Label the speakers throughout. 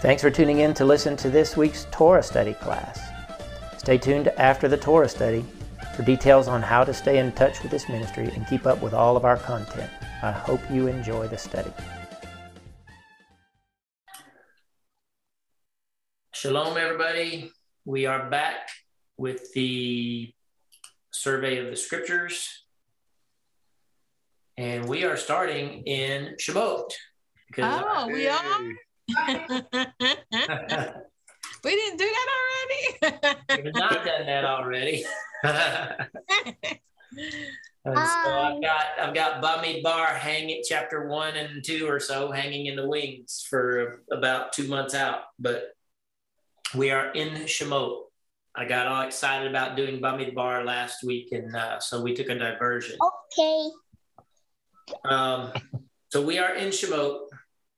Speaker 1: Thanks for tuning in to listen to this week's Torah study class. Stay tuned after the Torah study for details on how to stay in touch with this ministry and keep up with all of our content. I hope you enjoy the study. Shalom, everybody. We are back with the survey of the scriptures. And we are starting in Shemot.
Speaker 2: Oh, we are? we didn't do that
Speaker 1: already. We've not done that already. so I've got I've got Bamidbar hanging chapter one and two or so hanging in the wings for about two months out, but we are in Shemot. I got all excited about doing Bummy Bamidbar last week, and uh, so we took a diversion.
Speaker 3: Okay.
Speaker 1: Um, so we are in Shemot.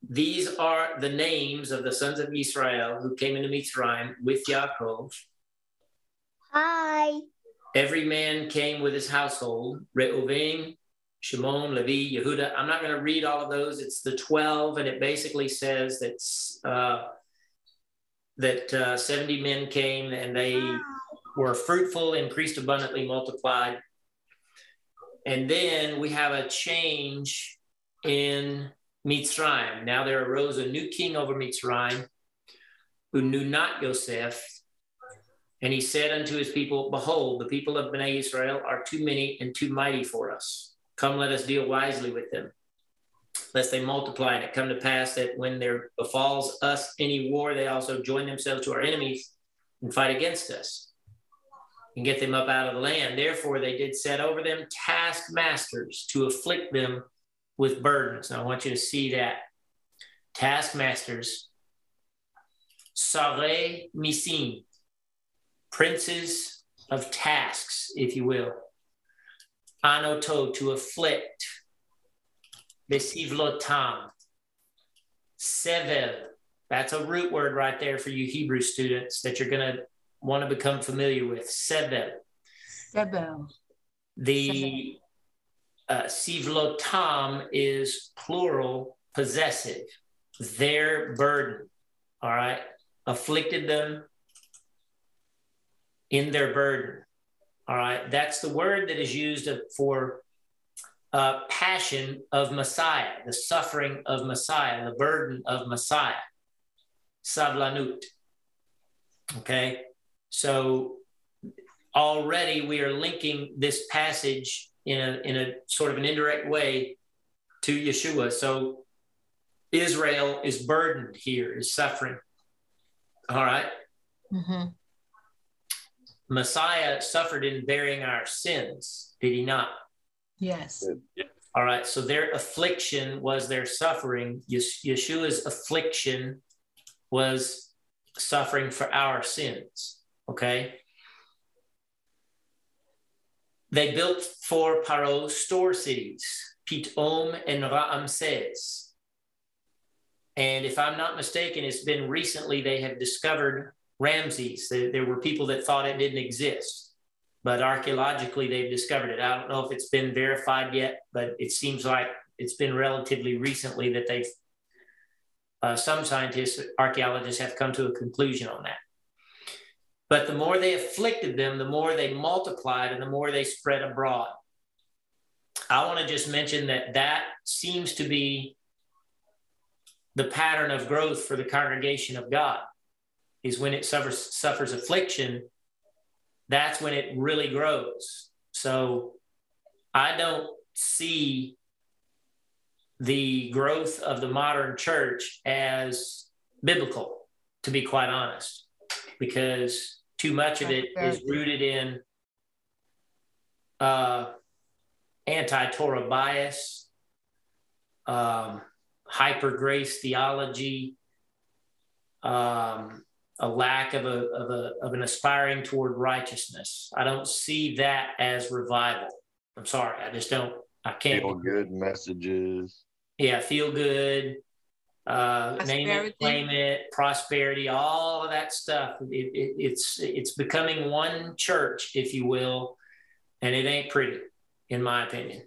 Speaker 1: These are the names of the sons of Israel who came into Mitzrayim with Yaakov.
Speaker 3: Hi.
Speaker 1: Every man came with his household. Reuven, Shimon, Levi, Yehuda. I'm not going to read all of those. It's the 12, and it basically says that uh, that uh, 70 men came and they were fruitful, increased abundantly, multiplied. And then we have a change in Mitzrayim. Now there arose a new king over Mitzrayim who knew not Yosef. And he said unto his people, Behold, the people of Bnei Israel are too many and too mighty for us. Come, let us deal wisely with them, lest they multiply. And it come to pass that when there befalls us any war, they also join themselves to our enemies and fight against us and get them up out of the land. Therefore, they did set over them taskmasters to afflict them with burdens. Now, I want you to see that. Taskmasters, Sare Misim, princes of tasks, if you will. Anoto, to afflict. Besivlotam. Sevel, that's a root word right there for you Hebrew students that you're going to want to become familiar with. Sevel.
Speaker 2: Sebel.
Speaker 1: The uh, sivlotam is plural possessive, their burden. All right. Afflicted them in their burden. All right. That's the word that is used for uh, passion of Messiah, the suffering of Messiah, the burden of Messiah. Savlanut. Okay. So already we are linking this passage in a, in a sort of an indirect way to Yeshua. So Israel is burdened here, is suffering. All right? mm-hmm. Messiah suffered in bearing our sins, did he not?
Speaker 2: Yes.
Speaker 1: All right. So their affliction was their suffering. Yeshua's affliction was suffering for our sins. Okay. They built for Paro store cities, Pitom and Ramses. And if I'm not mistaken, it's been recently they have discovered Ramses. There were people that thought it didn't exist, but archaeologically they've discovered it. I don't know if it's been verified yet, but it seems like it's been relatively recently that they've, uh, some scientists, archaeologists have come to a conclusion on that. But the more they afflicted them, the more they multiplied and the more they spread abroad. I want to just mention that that seems to be the pattern of growth for the congregation of God is when it suffers suffers affliction that's when it really grows so i don't see the growth of the modern church as biblical to be quite honest because too much of it is rooted in uh, anti-Torah bias, um, hyper grace theology, um, a lack of a, of a of an aspiring toward righteousness. I don't see that as revival. I'm sorry, I just don't. I can't.
Speaker 4: Feel good messages.
Speaker 1: Yeah, feel good uh, name it, claim it, prosperity, all of that stuff. It, it, it's it's becoming one church, if you will, and it ain't pretty, in my opinion.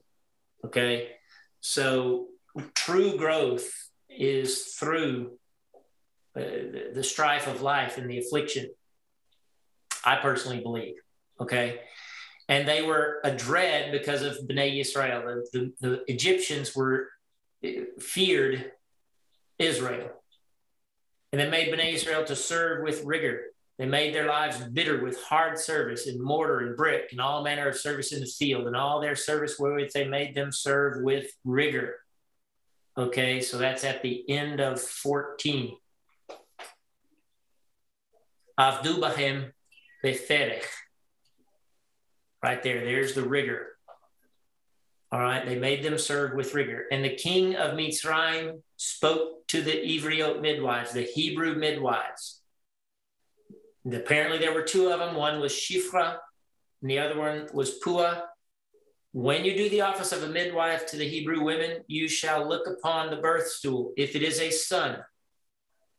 Speaker 1: Okay, so true growth is through the, the strife of life and the affliction. I personally believe. Okay. And they were a dread because of Bnei Israel. The, the, the Egyptians were eh, feared Israel. And they made Bnei Israel to serve with rigor. They made their lives bitter with hard service in mortar and brick and all manner of service in the field. And all their service wherewith they made them serve with rigor. Okay, so that's at the end of 14. Avdu bahem beferech. Right there, there's the rigor. All right, they made them serve with rigor. And the king of Mitzrayim spoke to the Ivriot midwives, the Hebrew midwives. And apparently, there were two of them. One was Shifra, and the other one was Pua. When you do the office of a midwife to the Hebrew women, you shall look upon the birth stool. If it is a son,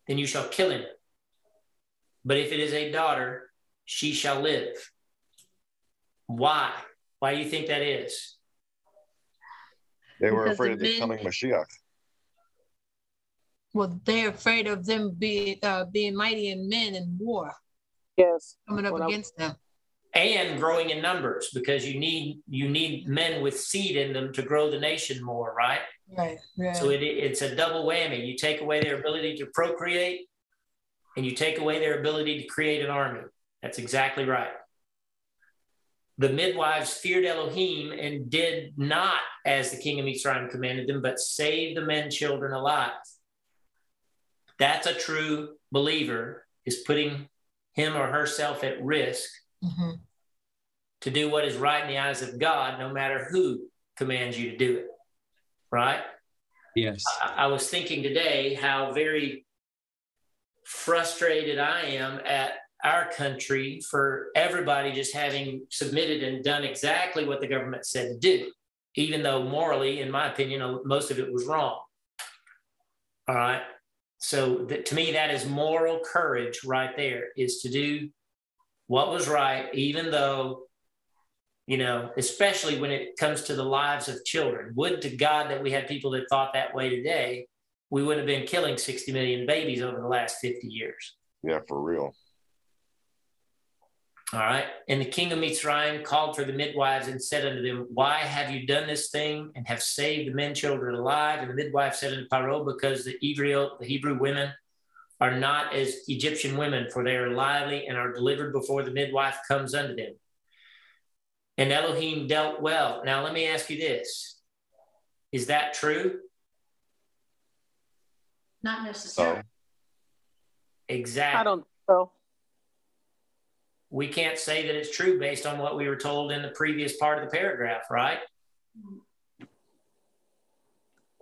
Speaker 1: then you shall kill him. But if it is a daughter, she shall live. Why? Why do you think that is?
Speaker 4: They were because afraid of the coming Mashiach.
Speaker 2: Well, they're afraid of them being uh, being mighty in men in war.
Speaker 3: Yes,
Speaker 2: coming up against them,
Speaker 1: and growing in numbers because you need you need men with seed in them to grow the nation more, right?
Speaker 2: Right. right.
Speaker 1: So it, it's a double whammy. You take away their ability to procreate, and you take away their ability to create an army. That's exactly right. The midwives feared Elohim and did not as the king of Mitzrayim commanded them, but saved the men children alive. That's a true believer is putting him or herself at risk mm-hmm. to do what is right in the eyes of God, no matter who commands you to do it. Right?
Speaker 5: Yes.
Speaker 1: I, I was thinking today how very frustrated I am at our country for everybody just having submitted and done exactly what the government said to do, even though morally, in my opinion, most of it was wrong. All right. So to me, that is moral courage right there is to do what was right, even though, you know, especially when it comes to the lives of children. Would to God that we had people that thought that way today we would have been killing 60 million babies over the last 50 years.
Speaker 4: Yeah, for real.
Speaker 1: All right. And the king of Mitzrayim called for the midwives and said unto them, Why have you done this thing and have saved the men children alive? And the midwife said unto Paro, Because the Hebrew, the Hebrew women are not as Egyptian women, for they are lively and are delivered before the midwife comes unto them. And Elohim dealt well. Now, let me ask you this Is that true?
Speaker 6: Not necessarily.
Speaker 1: Exactly.
Speaker 3: I don't so.
Speaker 1: We can't say that it's true based on what we were told in the previous part of the paragraph, right?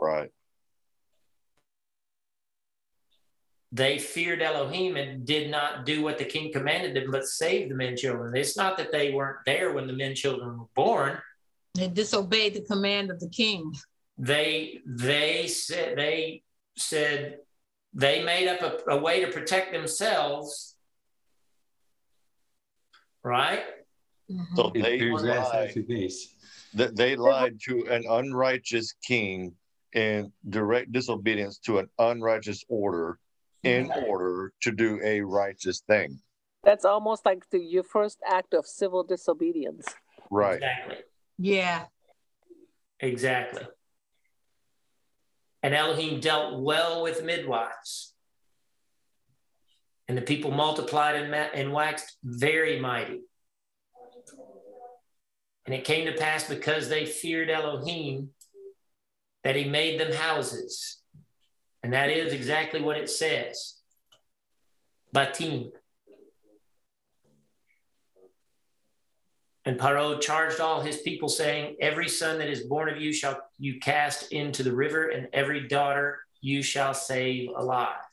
Speaker 4: Right.
Speaker 1: They feared Elohim and did not do what the king commanded them, but saved the men children. It's not that they weren't there when the men children were born.
Speaker 2: They disobeyed the command of the king.
Speaker 1: They they said they said they made up a, a way to protect themselves, right?
Speaker 4: Mm-hmm. So they lied, that they lied to an unrighteous king in direct disobedience to an unrighteous order in order to do a righteous thing.
Speaker 3: That's almost like the, your first act of civil disobedience.
Speaker 4: Right.
Speaker 1: Exactly.
Speaker 2: Yeah.
Speaker 1: Exactly. And Elohim dealt well with midwives. And the people multiplied and, and waxed very mighty. And it came to pass because they feared Elohim that he made them houses. And that is exactly what it says. Batim. And Paro charged all his people, saying, Every son that is born of you shall you cast into the river, and every daughter you shall save alive.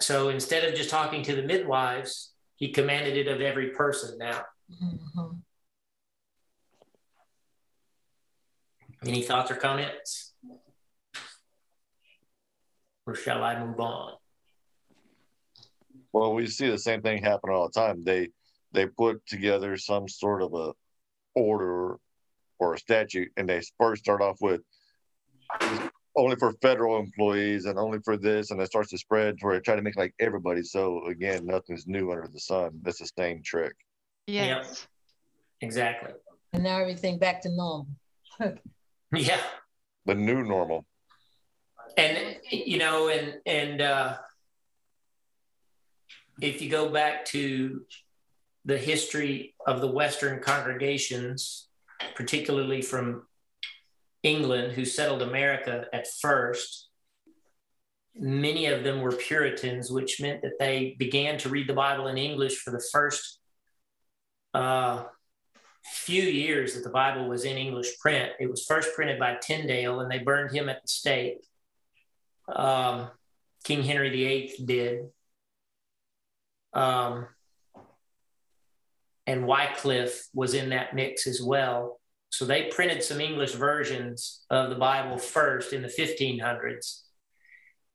Speaker 1: So instead of just talking to the midwives, he commanded it of every person now. Mm-hmm. Any thoughts or comments? Or shall I move on?
Speaker 4: Well, we see the same thing happen all the time. They they put together some sort of a order or a statute, and they first start off with only for federal employees and only for this, and it starts to spread to where it try to make like everybody. So again, nothing's new under the sun. That's the same trick.
Speaker 2: Yes.
Speaker 1: Yep. Exactly.
Speaker 2: And now everything back to normal.
Speaker 1: yeah.
Speaker 4: The new normal.
Speaker 1: And you know, and and uh if you go back to the history of the Western congregations, particularly from England, who settled America at first, many of them were Puritans, which meant that they began to read the Bible in English for the first uh, few years that the Bible was in English print. It was first printed by Tyndale, and they burned him at the stake. Um, King Henry VIII did. Um, and Wycliffe was in that mix as well. So they printed some English versions of the Bible first in the 1500s.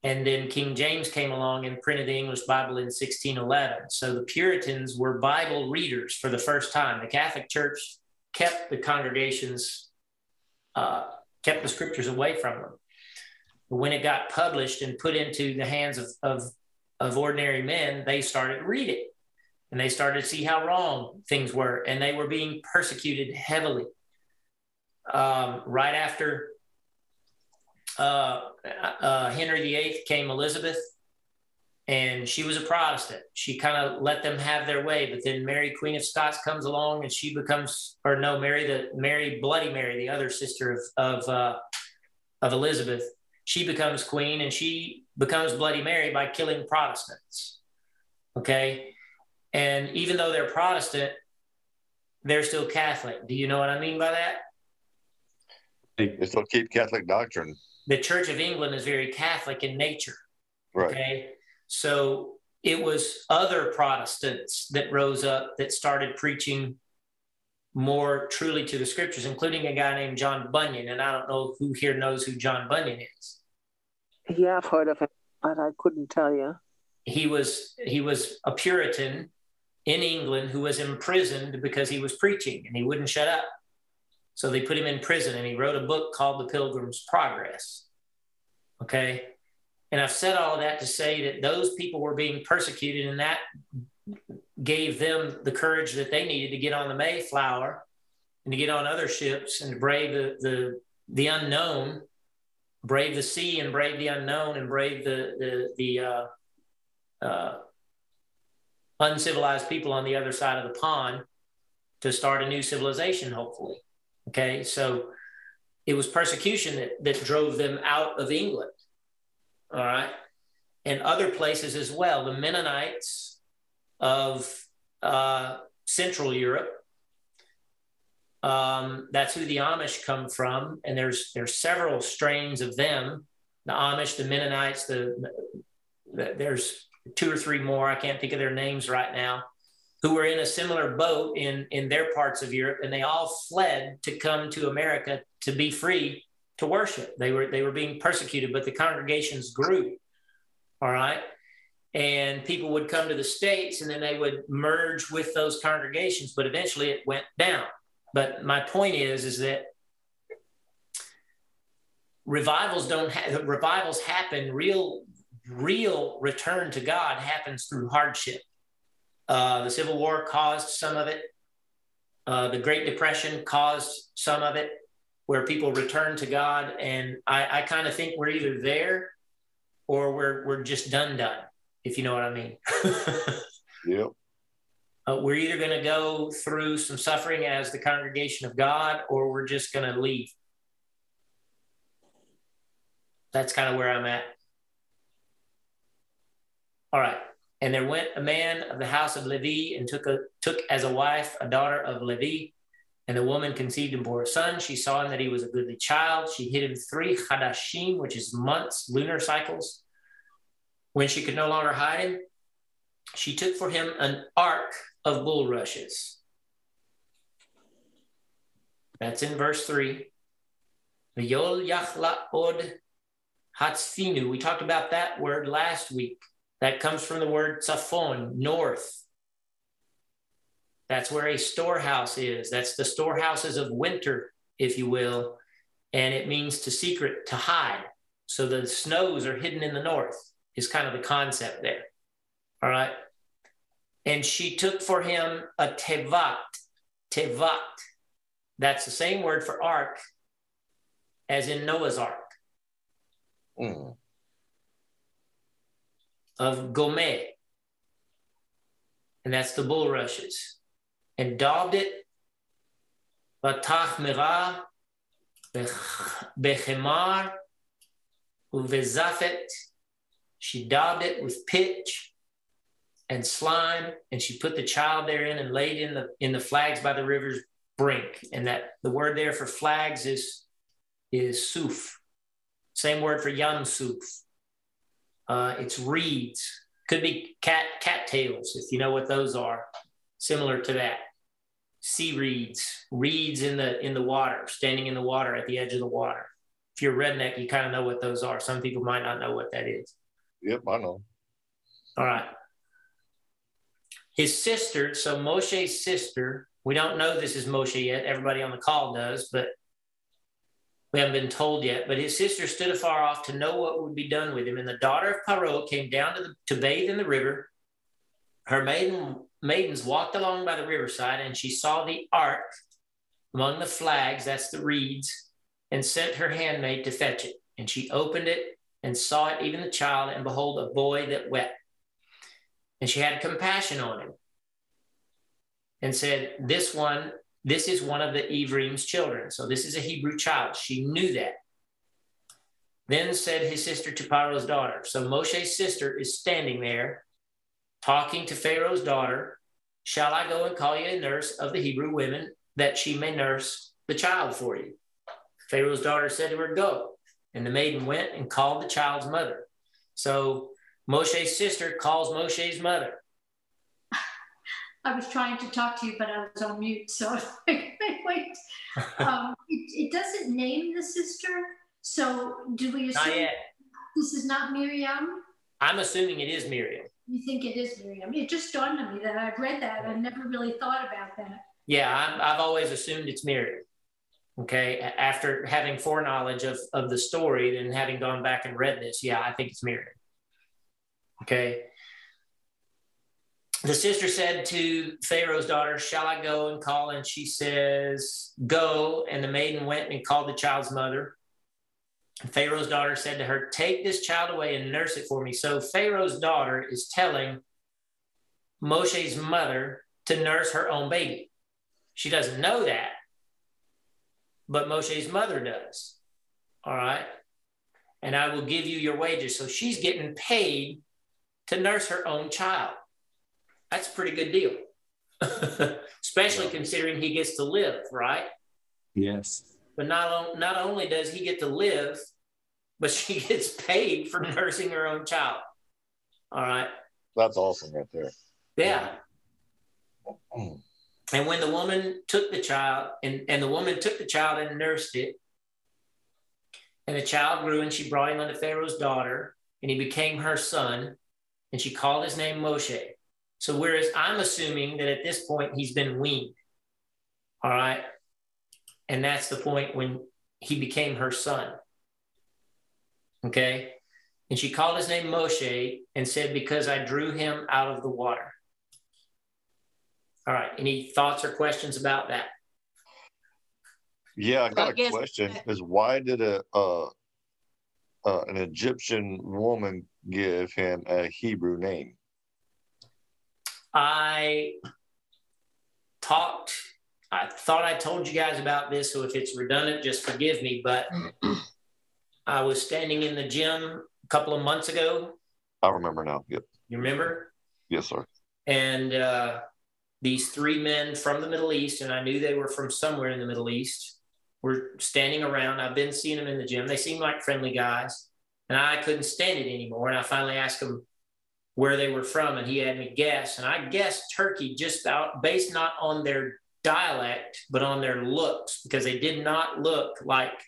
Speaker 1: And then King James came along and printed the English Bible in 1611. So the Puritans were Bible readers for the first time. The Catholic Church kept the congregations, uh, kept the scriptures away from them. But when it got published and put into the hands of, of, of ordinary men, they started to read it and they started to see how wrong things were, and they were being persecuted heavily. Um, right after uh, uh, Henry VIII came Elizabeth, and she was a Protestant. She kind of let them have their way, but then Mary, Queen of Scots, comes along, and she becomes, or no, Mary the Mary Bloody Mary, the other sister of of uh, of Elizabeth. She becomes queen, and she becomes Bloody Mary by killing Protestants. Okay, and even though they're Protestant, they're still Catholic. Do you know what I mean by that?
Speaker 4: They still keep Catholic doctrine.
Speaker 1: The Church of England is very Catholic in nature.
Speaker 4: Right.
Speaker 1: Okay. So it was other Protestants that rose up that started preaching more truly to the scriptures, including a guy named John Bunyan. And I don't know who here knows who John Bunyan is.
Speaker 3: Yeah, I've heard of him, but I couldn't tell you.
Speaker 1: He was he was a Puritan in England who was imprisoned because he was preaching and he wouldn't shut up. So they put him in prison and he wrote a book called The Pilgrim's Progress. Okay. And I've said all of that to say that those people were being persecuted and that gave them the courage that they needed to get on the Mayflower and to get on other ships and to brave the, the, the unknown, brave the sea and brave the unknown and brave the, the, the, uh, uh, uncivilized people on the other side of the pond to start a new civilization, hopefully. Okay, so it was persecution that, that drove them out of England. All right, and other places as well. The Mennonites of uh, Central Europe. Um, that's who the Amish come from, and there's there's several strains of them. The Amish, the Mennonites, the, the there's two or three more. I can't think of their names right now, who were in a similar boat in in their parts of Europe, and they all fled to come to America to be free to worship. They were they were being persecuted, but the congregations grew. All right. And people would come to the States and then they would merge with those congregations, but eventually it went down. But my point is, is that revivals don't have revivals happen real real return to God happens through hardship. Uh, the Civil War caused some of it. Uh, the Great Depression caused some of it, where people returned to God. And I, I kind of think we're either there or we're we're just done done, if you know what I mean.
Speaker 4: yep.
Speaker 1: Uh, we're either going to go through some suffering as the congregation of God, or we're just going to leave. That's kind of where I'm at. All right. And there went a man of the house of Levi and took a took as a wife a daughter of Levi. And the woman conceived and bore a son. She saw him that he was a goodly child. She hid him three chadashim, which is months, lunar cycles. When she could no longer hide him, she took for him an ark of bulrushes. That's in verse three. Yol yachla od. We talked about that word last week. That comes from the word tzafon, north. That's where a storehouse is. That's the storehouses of winter, if you will. And it means to secret, to hide. So the snows are hidden in the north, is kind of the concept there. All right. And she took for him a tevat. Tevat. That's the same word for ark as in Noah's ark. Mm. Of Gomer. And that's the bulrushes. And daubed it. Batach Mirah Bechemar Uvezafet. She daubed it with pitch and slime, and she put the child therein and laid in the in the flags by the river's brink. And that the word there for flags is is suf. Same word for yam suf. Uh, it's reeds. Could be cat cat tails if you know what those are. Similar to that sea reeds, reeds in the in the water, standing in the water at the edge of the water. If you're redneck, you kind of know what those are. Some people might not know what that is.
Speaker 4: Yep, I know.
Speaker 1: All right. His sister, so Moshe's sister, we don't know this is Moshe yet. Everybody on the call does, but we haven't been told yet. But his sister stood afar off to know what would be done with him. And the daughter of Paro came down to, the, to bathe in the river. Her maiden maidens walked along by the riverside, and she saw the ark among the flags, that's the reeds, and sent her handmaid to fetch it. And she opened it and saw it, even the child, and behold, a boy that wept. And she had compassion on him and said, This one, this is one of the Ivrim's children. So this is a Hebrew child. She knew that. Then said his sister to Pharaoh's daughter. So Moshe's sister is standing there talking to Pharaoh's daughter, Shall I go and call you a nurse of the Hebrew women that she may nurse the child for you? Pharaoh's daughter said to her, Go. And the maiden went and called the child's mother. So Moshe's sister calls Moshe's mother.
Speaker 5: I was trying to talk to you, but I was on mute. So wait. Um, it, it, doesn't name the sister. So do we assume this is not Miriam?
Speaker 1: I'm assuming it is Miriam
Speaker 5: you think it is Miriam. It just dawned on me that I've read that. I never really thought about that.
Speaker 1: Yeah, i have always assumed it's Miriam. Okay, after having foreknowledge of, of the story and having gone back and read this, yeah, I think it's Miriam. Okay. The sister said to Pharaoh's daughter, Shall I go and call? And she says, Go. And the maiden went and called the child's mother. Pharaoh's daughter said to her, Take this child away and nurse it for me. So Pharaoh's daughter is telling Moshe's mother to nurse her own baby. She doesn't know that, but Moshe's mother does. All right. And I will give you your wages. So she's getting paid to nurse her own child. That's a pretty good deal, especially yeah. considering he gets to live, right?
Speaker 6: Yes.
Speaker 1: But not, not only does he get to live, but she gets paid for nursing her own child. All right.
Speaker 4: That's awesome right there.
Speaker 1: Yeah. And when the woman took the child, and, and the woman took the child and nursed it, and the child grew, and she brought him unto Pharaoh's daughter, and he became her son, and she called his name Moshe. So, whereas I'm assuming that at this point he's been weaned, all right, and that's the point when he became her son. Okay. And she called his name Moshe and said, Because I drew him out of the water. All right. Any thoughts or questions about that?
Speaker 4: Yeah, I got a question. Is why did a uh, uh, an Egyptian woman give him a Hebrew name?
Speaker 1: I talked I thought I told you guys about this, so if it's redundant, just forgive me. But I was standing in the gym a couple of months ago.
Speaker 4: I remember now. Yep.
Speaker 1: You remember?
Speaker 4: Yes, sir.
Speaker 1: And uh, these three men from the Middle East, and I knew they were from somewhere in the Middle East, were standing around. I've been seeing them in the gym. They seemed like friendly guys, and I couldn't stand it anymore. And I finally asked them where they were from, and he had me guess. And I guessed Turkey just out based not on their dialect, but on their looks, because they did not look like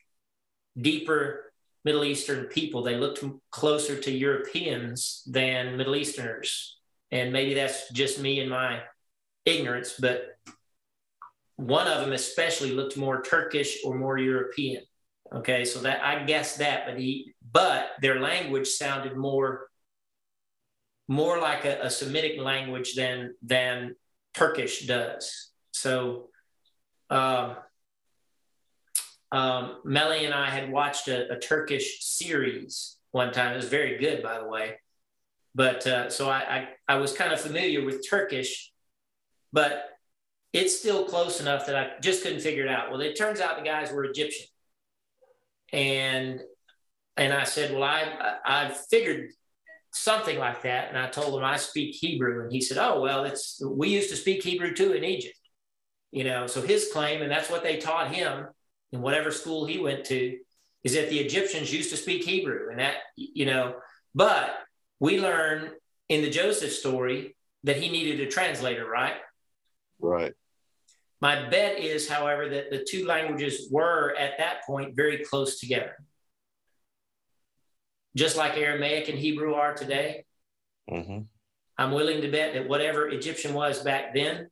Speaker 1: deeper Middle Eastern people. They looked closer to Europeans than Middle Easterners. And maybe that's just me and my ignorance, but one of them especially looked more Turkish or more European. Okay, so that I guess that, but he, but their language sounded more, more like a, a Semitic language than than Turkish does. So, um, um, Melly and I had watched a, a, Turkish series one time. It was very good, by the way. But uh, so I, I, I was kind of familiar with Turkish, but it's still close enough that I just couldn't figure it out. Well, it turns out the guys were Egyptian and and I said, well, I I figured something like that, and I told him I speak Hebrew, and he said, oh well, it's we used to speak Hebrew too in Egypt, you know. So his claim, and that's what they taught him in whatever school he went to, is that the Egyptians used to speak Hebrew, and that you know, but we learn in the Joseph story that he needed a translator, right?
Speaker 4: Right.
Speaker 1: My bet is, however, that the two languages were at that point very close together. Just like Aramaic and Hebrew are today. Mm-hmm. I'm willing to bet that whatever Egyptian was back then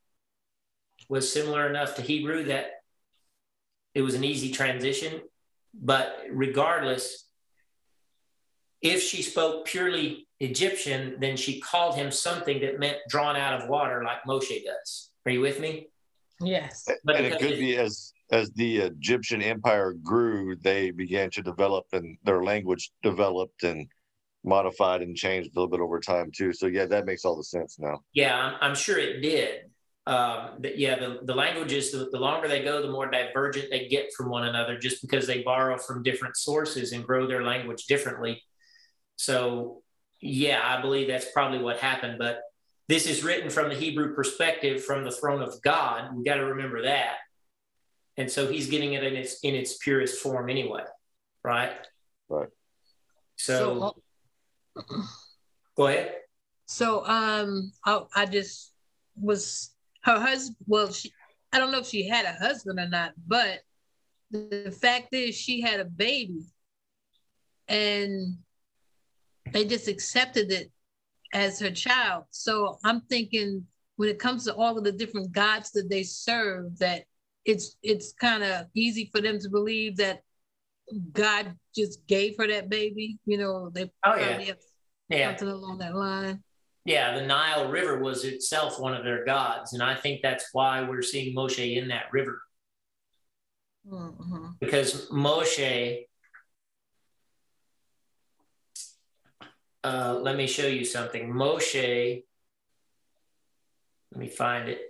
Speaker 1: was similar enough to Hebrew that it was an easy transition. But regardless, if she spoke purely Egyptian, then she called him something that meant drawn out of water, like Moshe does. Are you with me?
Speaker 2: Yes.
Speaker 4: But and it could be as as the Egyptian empire grew, they began to develop and their language developed and modified and changed a little bit over time too. So yeah, that makes all the sense now.
Speaker 1: Yeah, I'm, sure it did. Um, but yeah, the, the languages, the, the longer they go, the more divergent they get from one another just because they borrow from different sources and grow their language differently. So yeah, I believe that's probably what happened. But this is written from the Hebrew perspective from the throne of God. We got to remember that. And so he's getting it in its in its purest form anyway, right?
Speaker 4: Right.
Speaker 1: So, so go ahead.
Speaker 2: So um I, I just was her husband well she I don't know if she had a husband or not, but the fact is she had a baby and they just accepted it as her child. So I'm thinking when it comes to all of the different gods that they serve, that it's it's kind of easy for them to believe that God just gave her that baby. You know, they
Speaker 1: oh yeah,
Speaker 2: yeah, something along that line.
Speaker 1: Yeah, the Nile River was itself one of their gods, and I think that's why we're seeing Moshe in that river. Mm-hmm. Because Moshe uh, let me show you something. Moshe, let me find it.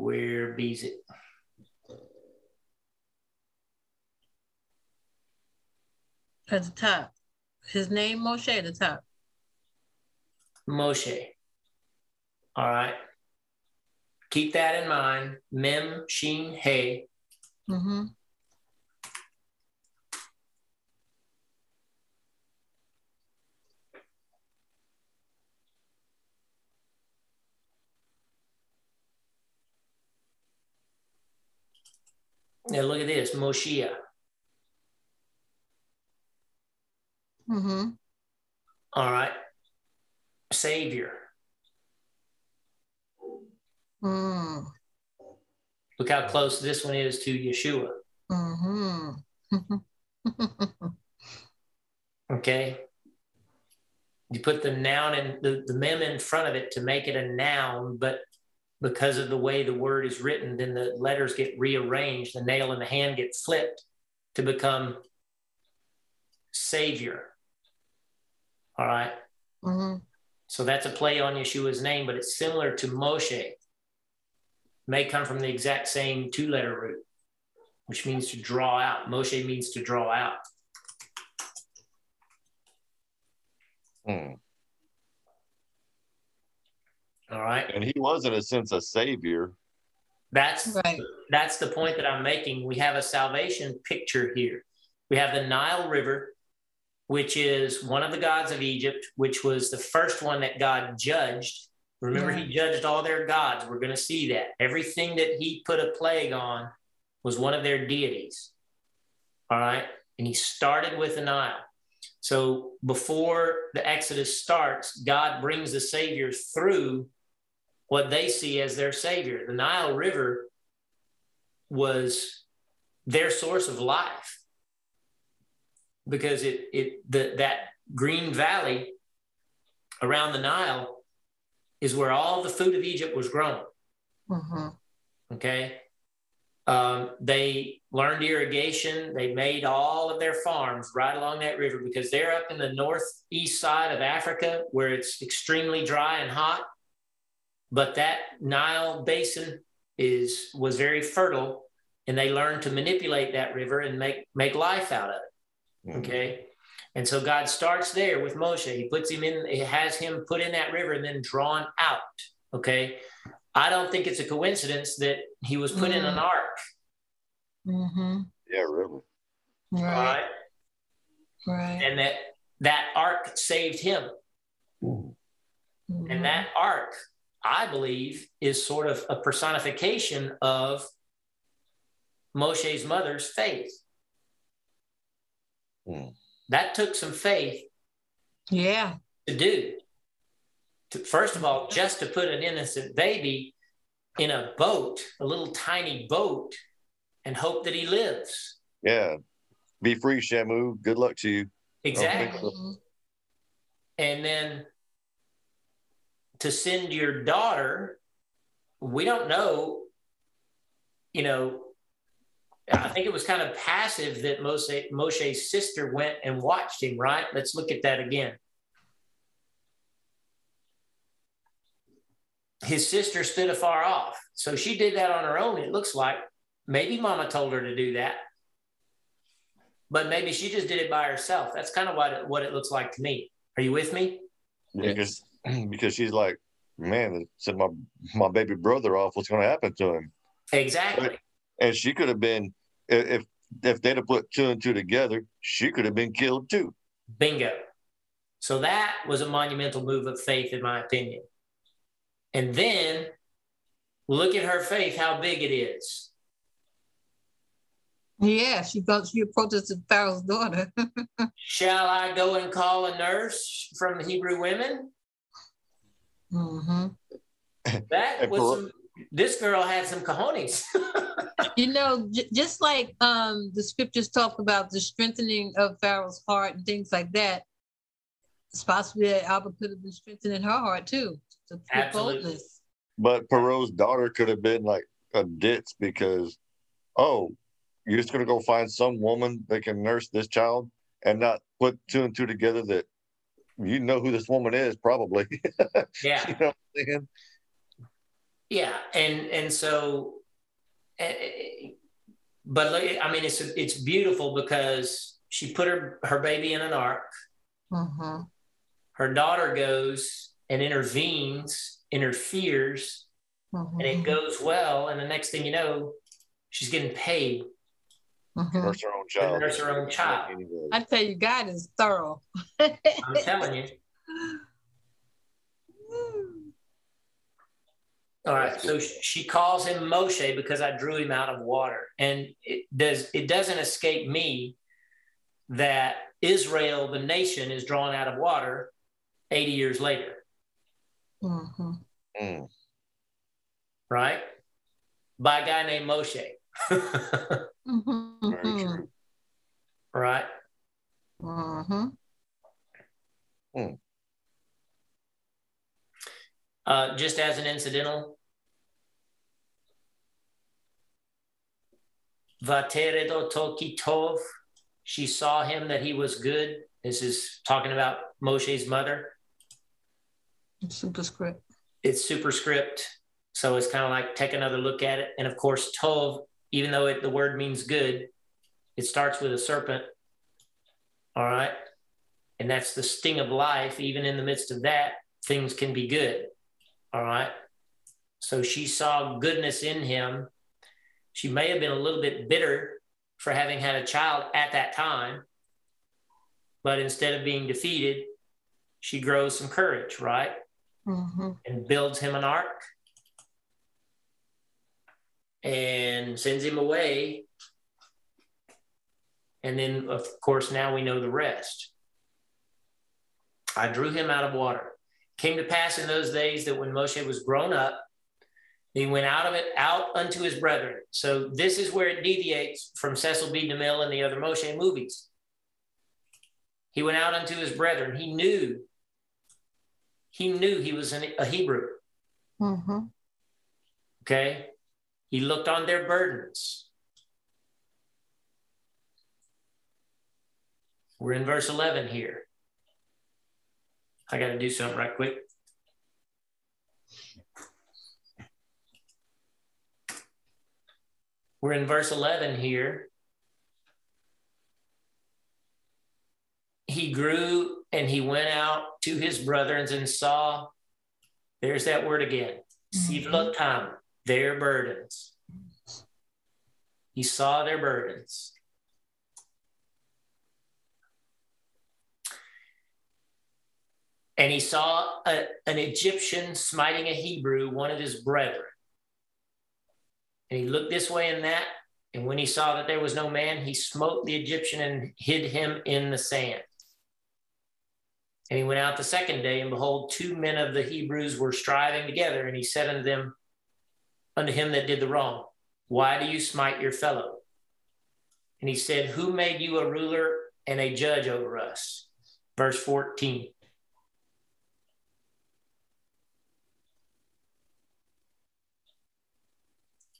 Speaker 1: Where bees it?
Speaker 2: At the top. His name Moshe at the top.
Speaker 1: Moshe. All right. Keep that in mind. Mem, Shin, Hey. Mm-hmm. Now look at this, Moshiach. Mm-hmm. All right. Savior. Mm. Look how close this one is to Yeshua. Mm-hmm. okay. You put the noun and the, the mem in front of it to make it a noun, but because of the way the word is written, then the letters get rearranged, the nail in the hand gets flipped to become Savior. All right? mm-hmm. So that's a play on Yeshua's name, but it's similar to Moshe. May come from the exact same two letter root, which means to draw out. Moshe means to draw out. Hmm. All right.
Speaker 4: And he was in a sense a savior.
Speaker 1: That's right. That's the point that I'm making. We have a salvation picture here. We have the Nile River, which is one of the gods of Egypt, which was the first one that God judged. Remember, yeah. he judged all their gods. We're going to see that. Everything that he put a plague on was one of their deities. All right. And he started with the Nile. So before the Exodus starts, God brings the Savior through what they see as their savior. The Nile River was their source of life because it it the, that green valley around the Nile is where all the food of Egypt was grown. Mm-hmm. Okay. Um, they learned irrigation. They made all of their farms right along that river because they're up in the northeast side of Africa where it's extremely dry and hot. But that Nile basin is was very fertile, and they learned to manipulate that river and make make life out of it. Mm-hmm. Okay. And so God starts there with Moshe. He puts him in, he has him put in that river and then drawn out. Okay. I don't think it's a coincidence that he was put mm. in an mm. ark.
Speaker 4: Mm-hmm. Yeah, really.
Speaker 1: Right. Right. And that that ark saved him. Mm-hmm. And that ark, I believe, is sort of a personification of Moshe's mother's faith. Mm. That took some faith.
Speaker 2: Yeah.
Speaker 1: To do. To, first of all, just to put an innocent baby in a boat, a little tiny boat, and hope that he lives.
Speaker 4: Yeah. Be free, Shamu. Good luck to you.
Speaker 1: Exactly. And then to send your daughter, we don't know, you know, I think it was kind of passive that Moshe, Moshe's sister went and watched him, right? Let's look at that again. His sister stood afar off. So she did that on her own, it looks like. Maybe mama told her to do that. But maybe she just did it by herself. That's kind of what it, what it looks like to me. Are you with me?
Speaker 4: Because because she's like, man, said my my baby brother off. What's going to happen to him?
Speaker 1: Exactly.
Speaker 4: And she could have been if if they'd have put two and two together, she could have been killed too.
Speaker 1: Bingo. So that was a monumental move of faith, in my opinion. And then look at her faith, how big it is.
Speaker 2: Yeah, she thought she approaches Pharaoh's daughter.
Speaker 1: Shall I go and call a nurse from the Hebrew women? Mm-hmm. That was some, this girl had some cojones.
Speaker 2: you know, j- just like um, the scriptures talk about the strengthening of Pharaoh's heart and things like that, it's possible that Abba could have been strengthening her heart too.
Speaker 1: Absolutely. Boldness.
Speaker 4: But Pharaoh's daughter could have been like a ditz because, oh, you're just going to go find some woman that can nurse this child and not put two and two together that you know who this woman is, probably.
Speaker 1: Yeah. you know yeah. And, and so but I mean, it's it's beautiful because she put her her baby in an ark. Mm-hmm. Her daughter goes and intervenes, interferes, mm-hmm. and it goes well. And the next thing you know, she's getting paid.
Speaker 4: Mm-hmm. Nurse her own child.
Speaker 1: Nurse her own child.
Speaker 2: I tell you, God is thorough.
Speaker 1: I'm telling you. All right. So she calls him Moshe because I drew him out of water. And it does it doesn't escape me that Israel, the nation, is drawn out of water 80 years later. Mm-hmm. Mm. Right? By a guy named Moshe. mm-hmm. Very true. Right? Mm-hmm. Mm. Uh, just as an incidental, Vateredo Toki Tov, she saw him that he was good. This is talking about Moshe's mother.
Speaker 2: It's superscript.
Speaker 1: It's superscript. So it's kind of like take another look at it. And of course, Tov, even though it, the word means good, it starts with a serpent. All right. And that's the sting of life. Even in the midst of that, things can be good. All right. So she saw goodness in him. She may have been a little bit bitter for having had a child at that time, but instead of being defeated, she grows some courage, right? Mm-hmm. And builds him an ark and sends him away. And then, of course, now we know the rest. I drew him out of water came to pass in those days that when Moshe was grown up, He went out of it, out unto his brethren. So this is where it deviates from Cecil B. DeMille and the other Moshe movies. He went out unto his brethren. He knew, he knew he was an, a Hebrew. Mm-hmm. Okay. He looked on their burdens. We're in verse 11 here. I got to do something right quick. We're in verse 11 here. He grew and he went out to his brothers and saw, there's that word again, mm-hmm. Their burdens. He saw their burdens. And he saw a, an Egyptian smiting a Hebrew, one of his brethren. And he looked this way and that. And when he saw that there was no man, he smote the Egyptian and hid him in the sand. And he went out the second day, and behold, two men of the Hebrews were striving together. And he said unto them, unto him that did the wrong, Why do you smite your fellow? And he said, Who made you a ruler and a judge over us? Verse 14.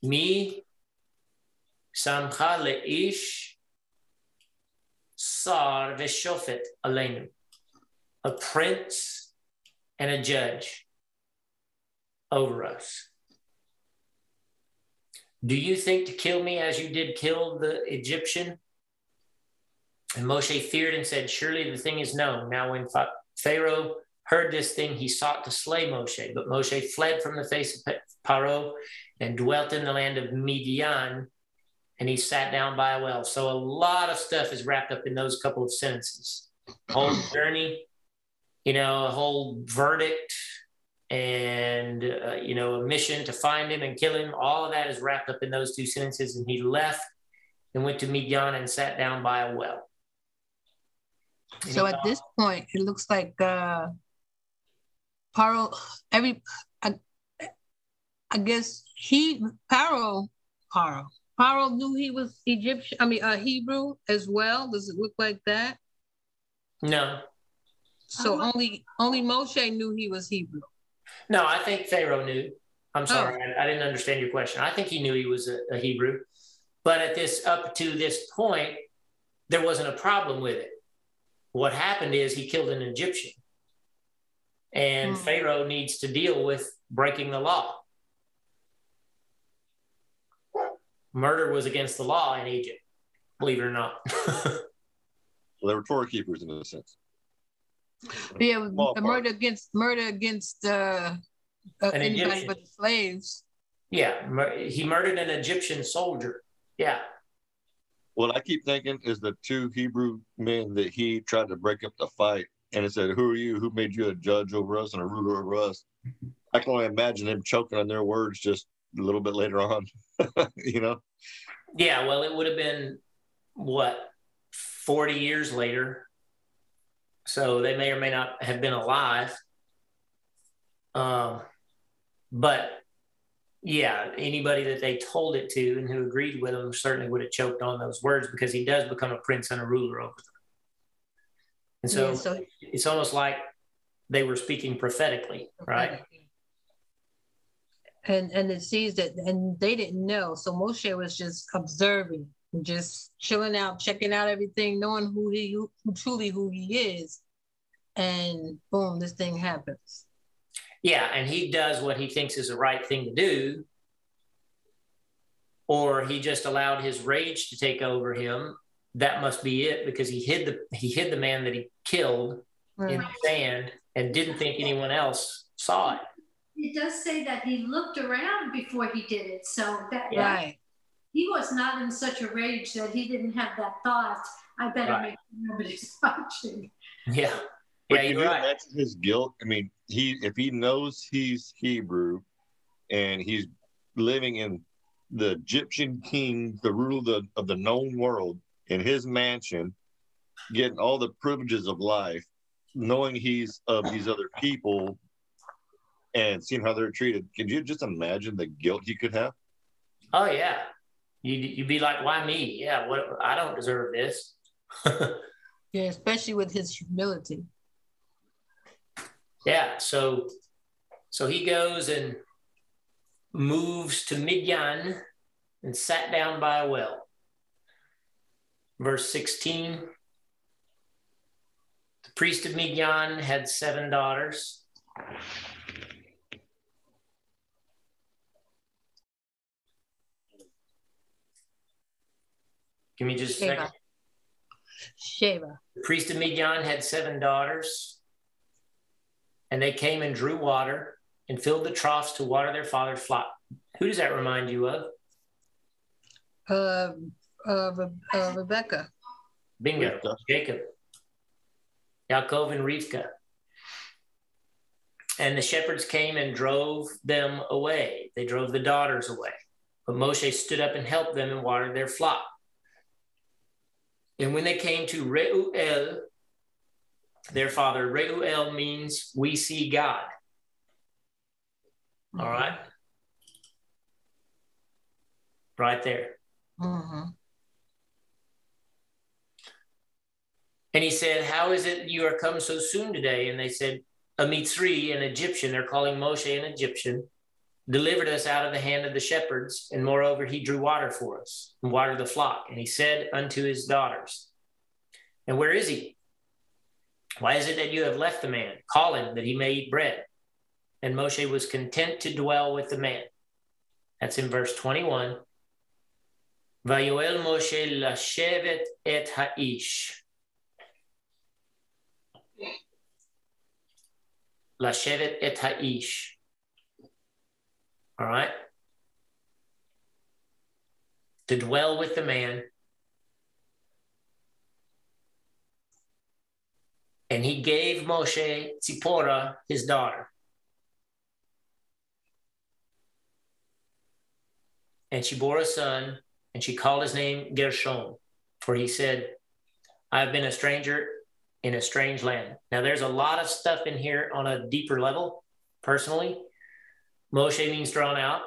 Speaker 1: Me samcha le'ish sar v'shofet aleinu, a prince and a judge over us. Do you think to kill me as you did kill the Egyptian? And Moshe feared and said, Surely the thing is known. Now, when Pharaoh heard this thing, he sought to slay Moshe. But Moshe fled from the face of Paro and dwelt in the land of Midian, and he sat down by a well. So a lot of stuff is wrapped up in those couple of sentences. Whole journey, you know, a whole verdict, and uh, you know, a mission to find him and kill him. All of that is wrapped up in those two sentences. And he left and went to Midian and sat down by a well.
Speaker 2: And so at this point, it looks like uh, Paro, every I, I guess he Paro Paro Paro knew he was Egyptian. I mean, a uh, Hebrew as well. Does it look like that?
Speaker 1: No.
Speaker 2: So only only Moshe knew he was Hebrew.
Speaker 1: No, I think Pharaoh knew. I'm sorry, oh. I, I, didn't understand your question. I think he knew he was a, a Hebrew, but at this up to this point, there wasn't a problem with it. What happened is he killed an Egyptian, and mm. Pharaoh needs to deal with breaking the law. murder was against the law in Egypt, believe it or not.
Speaker 4: well, they were Torah keepers in a sense.
Speaker 2: Yeah, murder against murder against uh, uh anybody Egyptian. but the slaves.
Speaker 1: Yeah, mur- he murdered an Egyptian soldier. Yeah.
Speaker 4: What I keep thinking is the two Hebrew men that he tried to break up the fight, and it said, "Who are you? Who made you a judge over us and a ruler over us?" I can only imagine him choking on their words just a little bit later on, you know?
Speaker 1: Yeah, well, it would have been what, 40 years later. So they may or may not have been alive. Um, but yeah, anybody that they told it to and who agreed with him certainly would have choked on those words because he does become a prince and a ruler over them. And so, yeah, so it's almost like they were speaking prophetically, right?
Speaker 2: and and it sees that and they didn't know so moshe was just observing just chilling out checking out everything knowing who he who, truly who he is and boom this thing happens
Speaker 1: yeah and he does what he thinks is the right thing to do or he just allowed his rage to take over him that must be it because he hid the he hid the man that he killed right. in the sand and didn't think anyone else saw it
Speaker 5: it does say that he looked around before he did it. So that
Speaker 2: right.
Speaker 5: He was not in such a rage that he didn't have that thought. I better right. make sure nobody's watching.
Speaker 1: Yeah.
Speaker 4: But yeah, can you right. imagine his guilt? I mean, he if he knows he's Hebrew and he's living in the Egyptian king, the ruler of the, of the known world, in his mansion, getting all the privileges of life, knowing he's of these other people and seeing how they're treated, can you just imagine the guilt he could have?
Speaker 1: Oh yeah, you you'd be like, why me? Yeah, what? I don't deserve this.
Speaker 2: yeah, especially with his humility.
Speaker 1: Yeah, so so he goes and moves to Midian and sat down by a well. Verse 16 The priest of Midian had seven daughters. Give me just a Sheba. second.
Speaker 2: Sheba.
Speaker 1: The priest of Midian had seven daughters, and they came and drew water and filled the troughs to water their father's flock. Who does that remind you of?
Speaker 2: Uh, uh, uh Rebecca.
Speaker 1: Bingo. Rivka. Jacob. Yaakov and Rivka. And the shepherds came and drove them away. They drove the daughters away. But Moshe stood up and helped them and watered their flock. And when they came to Reuel, their father, Reuel means we see God. Mm-hmm. All right. Right there. Mm-hmm. And he said, How is it you are come so soon today? And they said, A Mitzri, an Egyptian, they're calling Moshe an Egyptian, delivered us out of the hand of the shepherds, and moreover, he drew water for us and watered the flock. And he said unto his daughters, And where is he? Why is it that you have left the man? Call him that he may eat bread. And Moshe was content to dwell with the man. That's in verse 21. Vayuel Moshe lashevet et ha'ish. Lashevet et ha'ish. All right? To dwell with the man. And he gave Moshe Tzipporah, his daughter. And she bore a son, and she called his name Gershom, for he said, I have been a stranger in a strange land. Now, there's a lot of stuff in here on a deeper level, personally. Moshe means drawn out.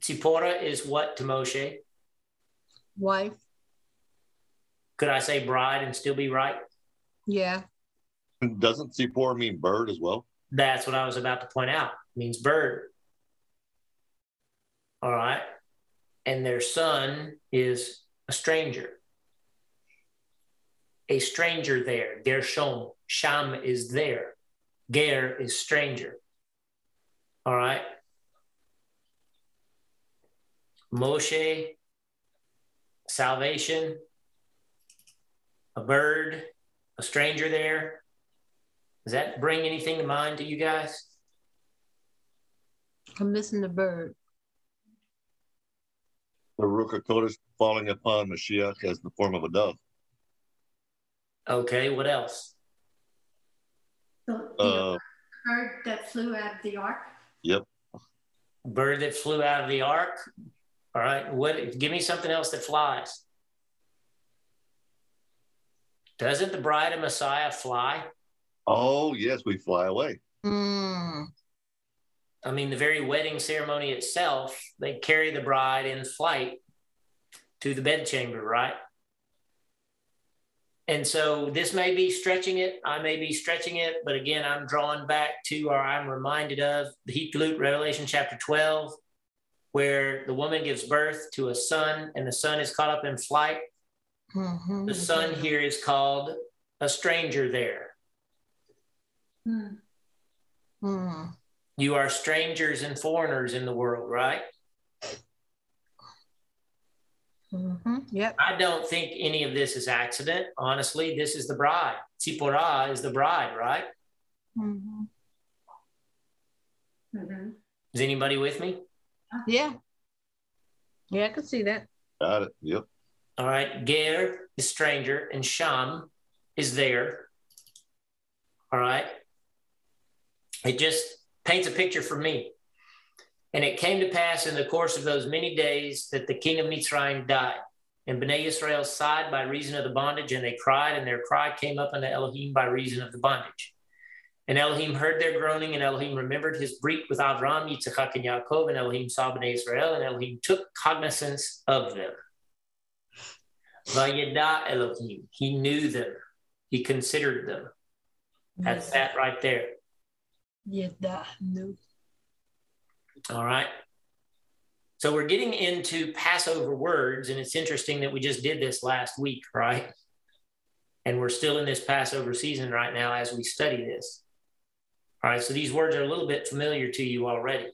Speaker 1: Tzipporah is what to Moshe?
Speaker 2: Wife.
Speaker 1: Could I say bride and still be right?
Speaker 2: Yeah.
Speaker 4: Doesn't Tzipporah mean bird as well?
Speaker 1: That's what I was about to point out. It means bird. All right. And their son is a stranger. A stranger there. Gershom. Sham is there. Ger is stranger. All right. Moshe, salvation, a bird, a stranger there. Does that bring anything to mind to you guys?
Speaker 2: I'm missing the bird.
Speaker 4: The Ruach HaKodesh falling upon Mashiach as the form of a dove.
Speaker 1: Okay, what else?
Speaker 5: The, the uh, bird that flew out of the ark.
Speaker 4: Yep.
Speaker 1: Bird that flew out of the ark. All right. What? Give me something else that flies. Doesn't the bride of Messiah fly?
Speaker 4: Oh, yes, we fly away.
Speaker 2: Mm.
Speaker 1: I mean, the very wedding ceremony itself, they carry the bride in flight to the bedchamber, right? And so this may be stretching it. I may be stretching it, but again, I'm drawn back to, or I'm reminded of the Heat Revelation chapter 12, where the woman gives birth to a son and the son is caught up in flight Mm-hmm. The son here is called a stranger there.
Speaker 2: Mm-hmm.
Speaker 1: You are strangers and foreigners in the world, right?
Speaker 2: Mm-hmm. Yep.
Speaker 1: I don't think any of this is accident. Honestly, this is the bride. Tzipporah is the bride, right?
Speaker 2: Mm-hmm.
Speaker 5: Mm-hmm.
Speaker 1: Is anybody with me?
Speaker 2: Yeah. Yeah, I can see that.
Speaker 4: Got it. Yep.
Speaker 1: All right. Ger is stranger and Sham is there. All right. It just paints a picture for me. And it came to pass in the course of those many days that the king of Mitzrayim died. And Bnei Israel sighed by reason of the bondage, and they cried, and their cry came up unto Elohim by reason of the bondage. And Elohim heard their groaning, and Elohim remembered his breach with Avram, Yitzchak, and Yaakov, and Elohim saw Bnei Israel, and Elohim took cognizance of them. Vayeda Elohim, he knew them, he considered them. That's that right there.
Speaker 2: Yeda, no.
Speaker 1: All right. So we're getting into Passover words, and it's interesting that we just did this last week, right? And we're still in this Passover season right now as we study this. All right, so these words are a little bit familiar to you already.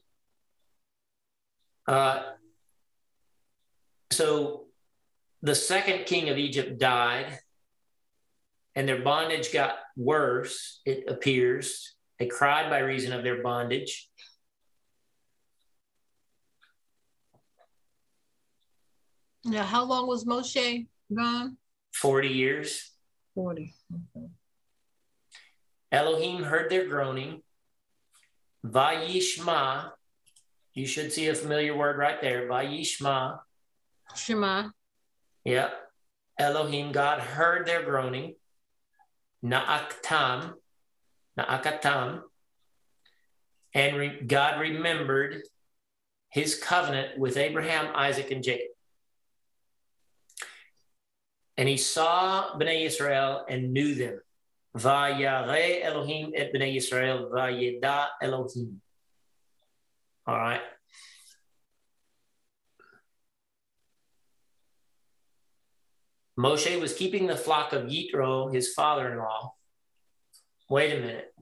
Speaker 1: Uh, so the second king of Egypt died, and their bondage got worse, it appears. They cried by reason of their bondage.
Speaker 2: Now, how long was Moshe gone?
Speaker 1: 40 years.
Speaker 2: 40. Okay.
Speaker 1: Elohim heard their groaning. Vayishma. You should see a familiar word right there. Vayishma.
Speaker 2: Shema.
Speaker 1: Yep. Elohim, God heard their groaning. Na'aktam. Na'akatam. And re- God remembered his covenant with Abraham, Isaac, and Jacob. And he saw Bnei Israel and knew them. Vayare Elohim et Bnei Israel, Vayeda Elohim. All right. Moshe was keeping the flock of Yitro, his father in law. Wait a minute.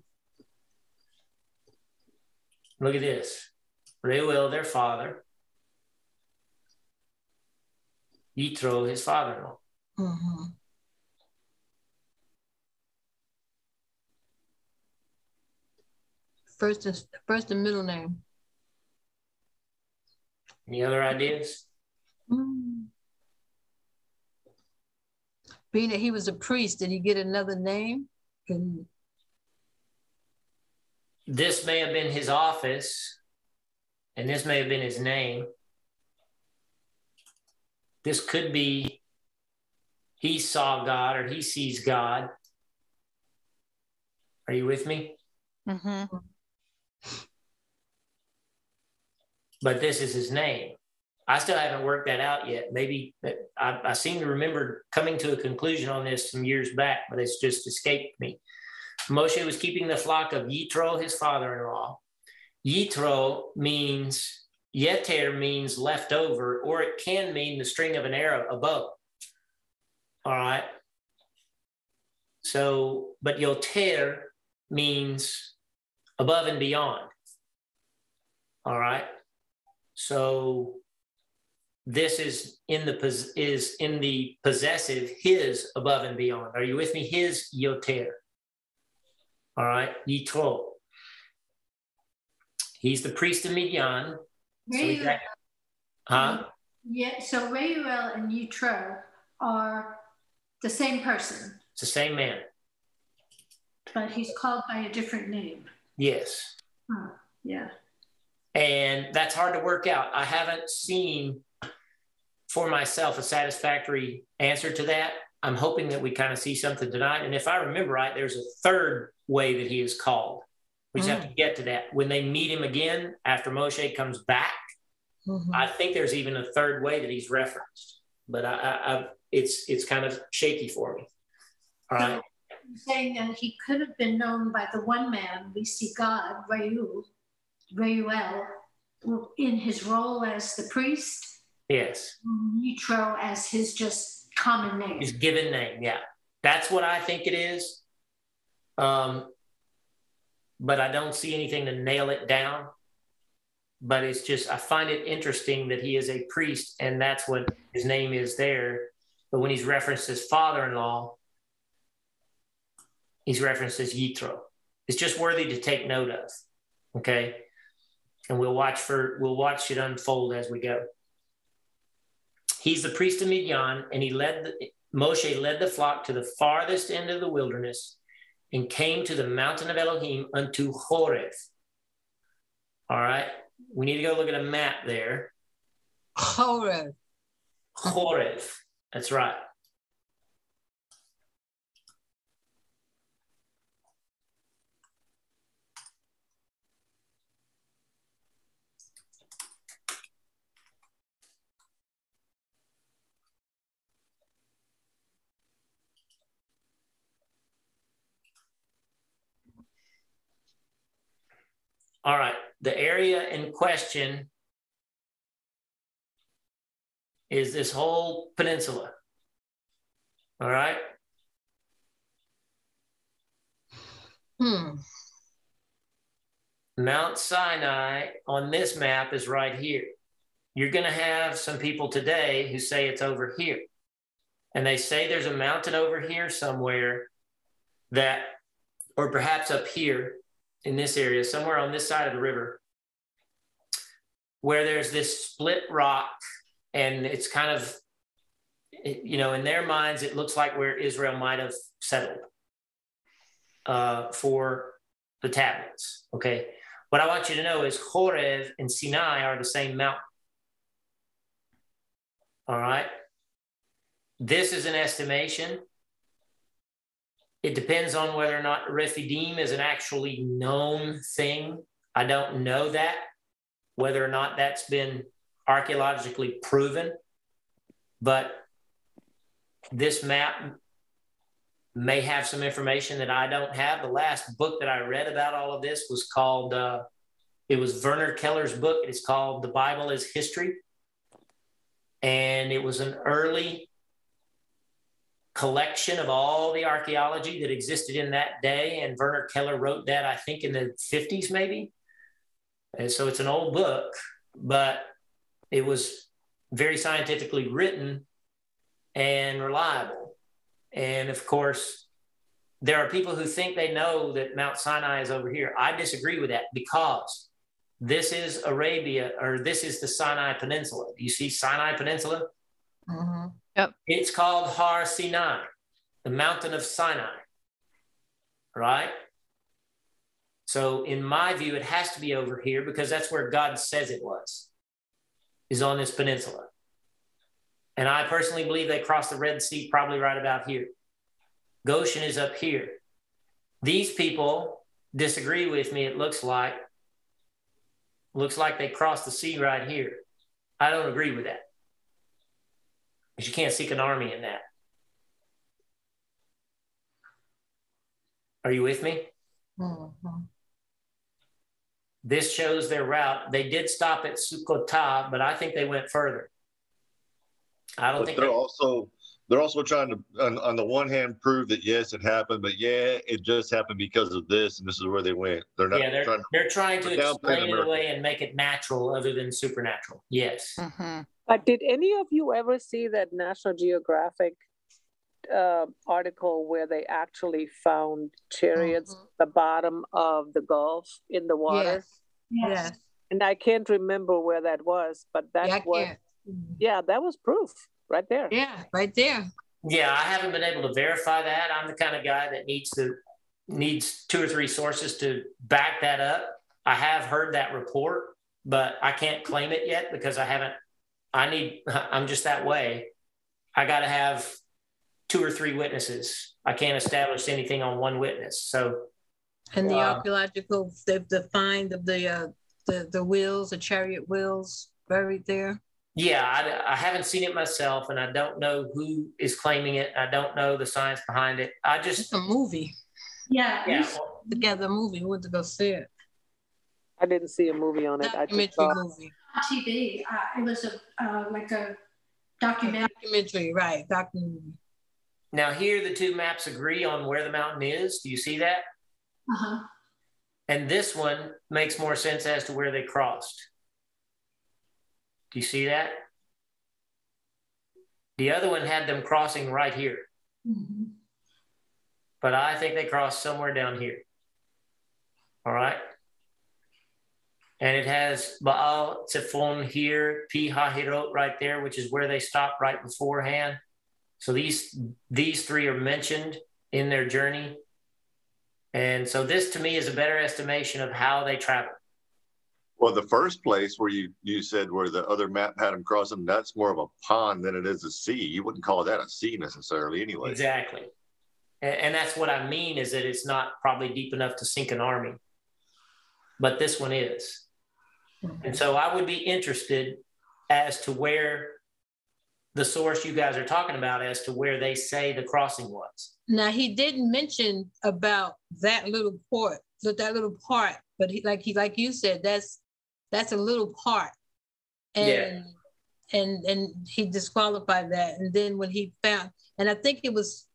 Speaker 1: Look at this. Reuel, their father. Yitro, his father in law. Mm-hmm.
Speaker 2: First and first and middle name.
Speaker 1: Any other ideas? Mm.
Speaker 2: Being that he was a priest, did he get another name? And
Speaker 1: this may have been his office, and this may have been his name. This could be he saw God or he sees God. Are you with me? Mm-hmm. But this is his name. I still haven't worked that out yet. Maybe I, I seem to remember coming to a conclusion on this some years back, but it's just escaped me. Moshe was keeping the flock of Yitro, his father in law. Yitro means, Yeter means left over, or it can mean the string of an arrow, a bow. All right. So, but yoter means above and beyond. All right. So this is in the is in the possessive his above and beyond. Are you with me? His yoter. All right, yitro. He's the priest of Midian.
Speaker 5: Reuel, so huh? Yeah. So Reuel and Yitro are the same person.
Speaker 1: It's the same man.
Speaker 5: But he's called by a different name.
Speaker 1: Yes.
Speaker 5: Huh. Yeah.
Speaker 1: And that's hard to work out. I haven't seen for myself a satisfactory answer to that. I'm hoping that we kind of see something tonight. And if I remember right, there's a third way that he is called. We just mm have to get to that. When they meet him again after Moshe comes back, mm-hmm. I think there's even a third way that he's referenced. But I, I, it's it's kind of shaky for me. All right.
Speaker 5: So saying that he could have been known by the one man we see God, Reuel, Reuel, in his role as the priest.
Speaker 1: Yes.
Speaker 5: Yitro as his just common name.
Speaker 1: His given name, yeah. That's what I think it is. Um, but I don't see anything to nail it down but it's just I find it interesting that he is a priest and that's what his name is there. But when he's referenced as father-in-law, he's referenced as Yitro. It's just worthy to take note of. Okay. And we'll watch for we'll watch it unfold as we go. He's the priest of Midian, and he led the, Moshe led the flock to the farthest end of the wilderness and came to the mountain of Elohim unto Horeb. All right we need to go look at a map there.
Speaker 2: Horeb.
Speaker 1: Horeb. That's right. All right, the area in question is this whole peninsula. All right.
Speaker 2: Hmm.
Speaker 1: Mount Sinai on this map is right here. You're going to have some people today who say it's over here. And they say there's a mountain over here somewhere that, or perhaps up here in this area, somewhere on this side of the river, where there's this split rock and it's kind of, you know, in their minds, it looks like where Israel might have settled uh, for the tablets. Okay. What I want you to know is Horeb and Sinai are the same mountain. All right. This is an estimation. It depends on whether or not Rephidim is an actually known thing. I don't know that, whether or not that's been archaeologically proven. But this map may have some information that I don't have. The last book that I read about all of this was called, uh, it was Werner Keller's book. It's called The Bible as History. And it was an early collection of all the archaeology that existed in that day. And Werner Keller wrote that, I think, in the 50s, maybe. And so it's an old book, but it was very scientifically written and reliable. And of course, there are people who think they know that Mount Sinai is over here. I disagree with that because this is Arabia or this is the Sinai Peninsula. You see Sinai Peninsula?
Speaker 2: Mm-hmm.
Speaker 6: Yep.
Speaker 1: It's called Har Sinai, the mountain of Sinai. Right? So, in my view, it has to be over here because that's where God says it was, is on this peninsula. And I personally believe they crossed the Red Sea probably right about here. Goshen is up here. These people disagree with me, it looks like. Looks like they crossed the sea right here. I don't agree with that because you can't seek an army in that. Are you with me?
Speaker 2: Mm-hmm.
Speaker 1: This shows their route. They did stop at Sukota, but I think they went further. I don't
Speaker 4: but
Speaker 1: think
Speaker 4: they're
Speaker 1: they,
Speaker 4: also they're also trying to on, on, the one hand prove that yes it happened but yeah it just happened because of this and this is where they went they're not
Speaker 1: yeah they're
Speaker 4: trying to,
Speaker 1: they're trying to
Speaker 4: they're
Speaker 1: explain it away and make it natural other than supernatural yes
Speaker 6: Mm-hmm.
Speaker 3: But did any of you ever see that National Geographic uh, article where they actually found chariots
Speaker 2: Mhm.
Speaker 3: at the bottom of the Gulf in the water?
Speaker 2: Yes.
Speaker 5: Yes.
Speaker 2: Yes.
Speaker 3: And I can't remember where that was, but that
Speaker 2: Yeah,
Speaker 3: was. Yeah, that was proof right there.
Speaker 2: Yeah, right there.
Speaker 1: yeah i haven't been able to verify that i'm the kind of guy that needs to needs two or three sources to back that up i have heard that report but i can't claim it yet because i haven't i need i'm just that way i got to have two or three witnesses i can't establish anything on one witness so
Speaker 2: And the
Speaker 1: Wow.
Speaker 2: archaeological, the, the find of the, uh, the, the wheels, the chariot wheels buried there.
Speaker 1: Yeah, I, I haven't seen it myself, and I don't know who is claiming it. I don't know the science behind it. I
Speaker 2: It's
Speaker 1: just,
Speaker 2: a movie.
Speaker 5: Yeah.
Speaker 1: yeah,
Speaker 5: we-
Speaker 2: Together movie. We went to go see it.
Speaker 3: I didn't see a movie on it. I just
Speaker 2: Documentary
Speaker 3: saw
Speaker 2: movie.
Speaker 5: on TV. Uh, it was a uh, like a documentary.
Speaker 2: Documentary, right? Documentary.
Speaker 1: Now here the two maps agree on where the mountain is. Do you see that?
Speaker 5: Uh-huh.
Speaker 1: And this one makes more sense as to where they crossed. Do you see that? The other one had them crossing right here,
Speaker 5: Mhm.
Speaker 1: but I think they crossed somewhere down here. All right. And it has Baal Tzefon here, Pi Hahirot right there, which is where they stopped right beforehand. So these these three are mentioned in their journey. And so this to me is a better estimation of how they traveled.
Speaker 4: well the first place where you you said where the other map had them crossing that's more of a pond than it is a sea you wouldn't call that a sea necessarily anyway
Speaker 1: Exactly. And, and that's what I mean is that it's not probably deep enough to sink an army, but this one is. And so I would be interested as to where the source you guys are talking about as to where they say the crossing was.
Speaker 2: Now he didn't mention about that little port, that that little part but he, like he like you said, that's that's a little part, and yeah. and and he disqualified that. And then when he found, and I think it was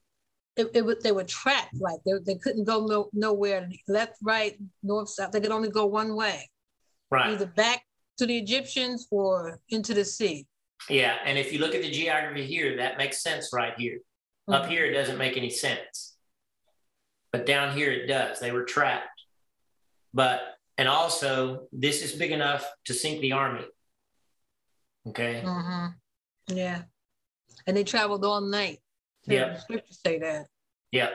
Speaker 2: it, it was they were trapped like they, they couldn't go no, nowhere left right north south they could only go one way
Speaker 1: right
Speaker 2: either back to the egyptians or into the sea
Speaker 1: yeah and if you look at the geography here that makes sense right here. Mm-hmm. up here it doesn't make any sense. But down here it does. They were trapped. But and also this is big enough to sink the army. Okay?
Speaker 2: Mm-hmm. yeah. And they traveled all night. Yeah, scriptures say that.
Speaker 1: Yeah.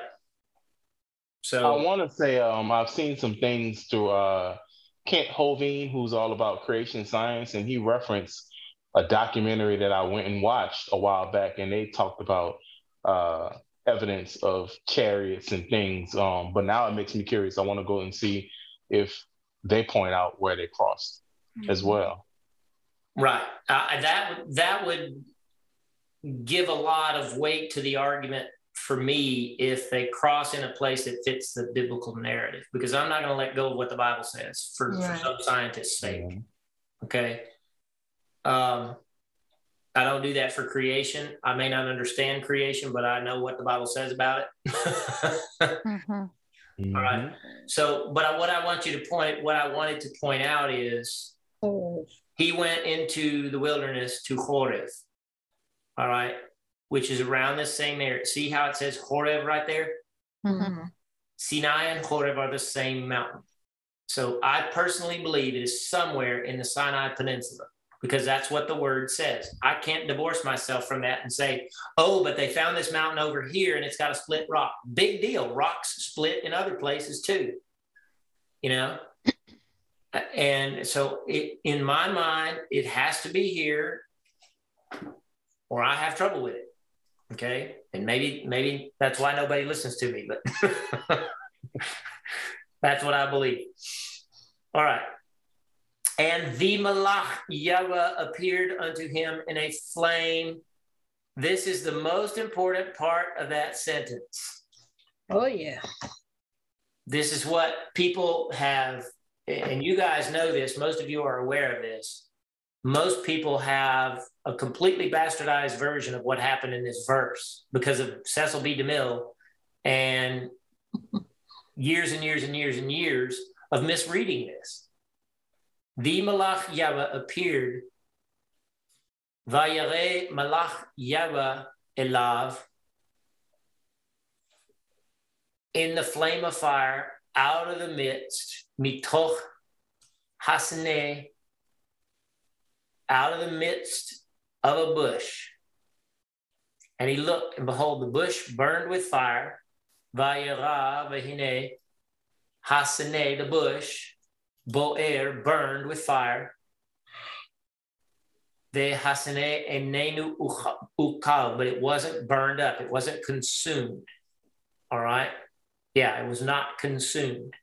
Speaker 1: So
Speaker 6: I want to say um, I've seen some things through uh, Kent Hovind, who's all about creation science, and he referenced a documentary that I went and watched a while back, and they talked about uh, evidence of chariots and things. Um, but now it makes me curious. I want to go and see if they point out where they crossed mm-hmm. as well.
Speaker 1: Right. Uh, that that would give a lot of weight to the argument for me if they cross in a place that fits the biblical narrative because i'm not going to let go of what the bible says for, right. for some scientists sake okay um, i don't do that for creation i may not understand creation but i know what the bible says about it mm-hmm. All right so but I, what i want you to point what i wanted to point out is he went into the wilderness to horeb all right, which is around the same area. See how it says Horeb right there? Mm-hmm. Sinai and Horeb are the same mountain. So I personally believe it is somewhere in the Sinai Peninsula because that's what the word says. I can't divorce myself from that and say, oh, but they found this mountain over here and it's got a split rock. Big deal. Rocks split in other places too. You know? and so it, in my mind, it has to be here or I have trouble with it. Okay. And maybe, maybe that's why nobody listens to me, but that's what I believe. All right. And the Malach Yahweh appeared unto him in a flame. This is the most important part of that sentence.
Speaker 2: Oh, yeah.
Speaker 1: This is what people have, and you guys know this, most of you are aware of this most people have a completely bastardized version of what happened in this verse because of Cecil B. DeMille and years and years and years and years of misreading this. The Malach Yahweh appeared, Vayare Malach Yahweh Elav, in the flame of fire out of the midst, mitoch hasne out of the midst of a bush. And he looked, and behold, the bush burned with fire. Vayera vahine hasene, the bush, boer, burned with fire. The hasene enenu ukal, but it wasn't burned up. It wasn't consumed. All right. Yeah, it was not consumed.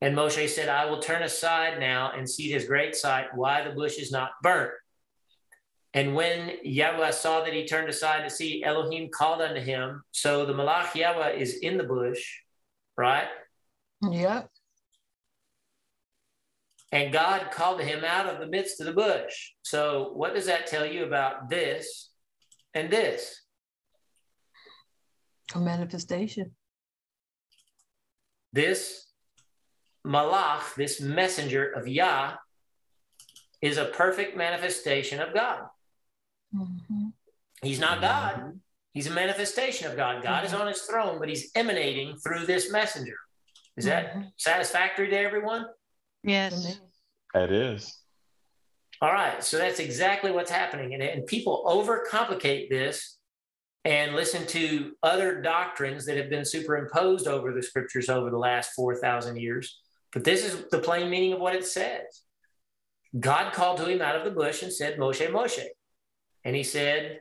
Speaker 1: And Moshe said, I will turn aside now and see this great sight, why the bush is not burnt. And when Yahweh saw that he turned aside to see, Elohim called unto him. So the Malach Yahweh is in the bush, right?
Speaker 2: Yeah.
Speaker 1: And God called him out of the midst of the bush. So what does that tell you about this and this?
Speaker 2: A manifestation.
Speaker 1: This Malach, this messenger of Yah, is a perfect manifestation of God. Mm-hmm. He's not God. He's a manifestation of God. God mm-hmm. is on his throne, but he's emanating through this messenger. Is that mm-hmm. satisfactory to everyone?
Speaker 2: Yes.
Speaker 6: It is.
Speaker 1: All right. So that's exactly what's happening. And, and people overcomplicate this and listen to other doctrines that have been superimposed over the scriptures over the last 4,000 years but this is the plain meaning of what it says. God called to him out of the bush and said, Moshe, Moshe. And he said,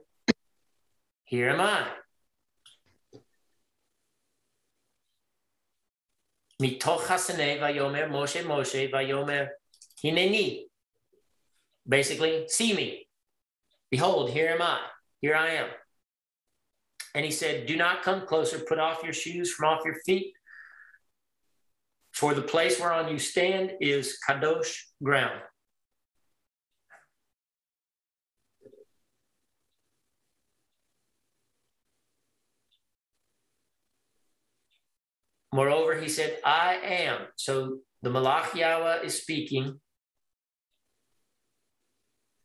Speaker 1: Here am I. Moshe Moshe vayomer hineni. Basically, see me. Behold, here am I. Here I am. And he said, Do not come closer. Put off your shoes from off your feet For the place whereon you stand is Kadosh ground. Moreover, he said, I am. So the Malach Yahweh is speaking.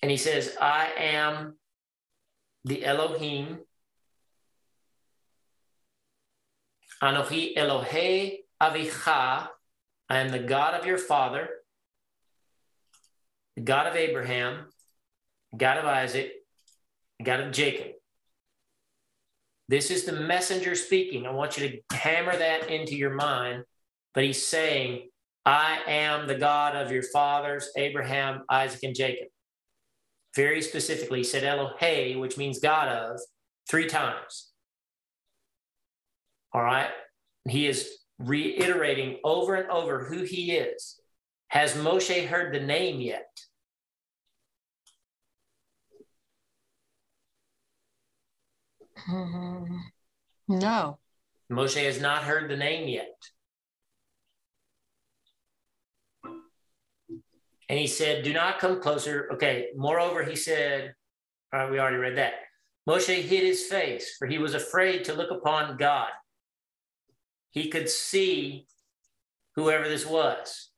Speaker 1: And he says, I am the Elohim. Anochi Elohe Avicha. I am the God of your father, the God of Abraham, God of Isaac, God of Jacob. This is the messenger speaking. I want you to hammer that into your mind. But he's saying, I am the God of your fathers, Abraham, Isaac, and Jacob. Very specifically, he said Elohe, which means God of, three times. All right. He is reiterating over and over who he is. Has Moshe heard the name yet?
Speaker 2: Mm-hmm. No.
Speaker 1: Moshe has not heard the name yet. And he said, Do not come closer. Okay. Moreover, he said, All right, we already read that. Moshe hid his face, for he was afraid to look upon God. He could see whoever this was.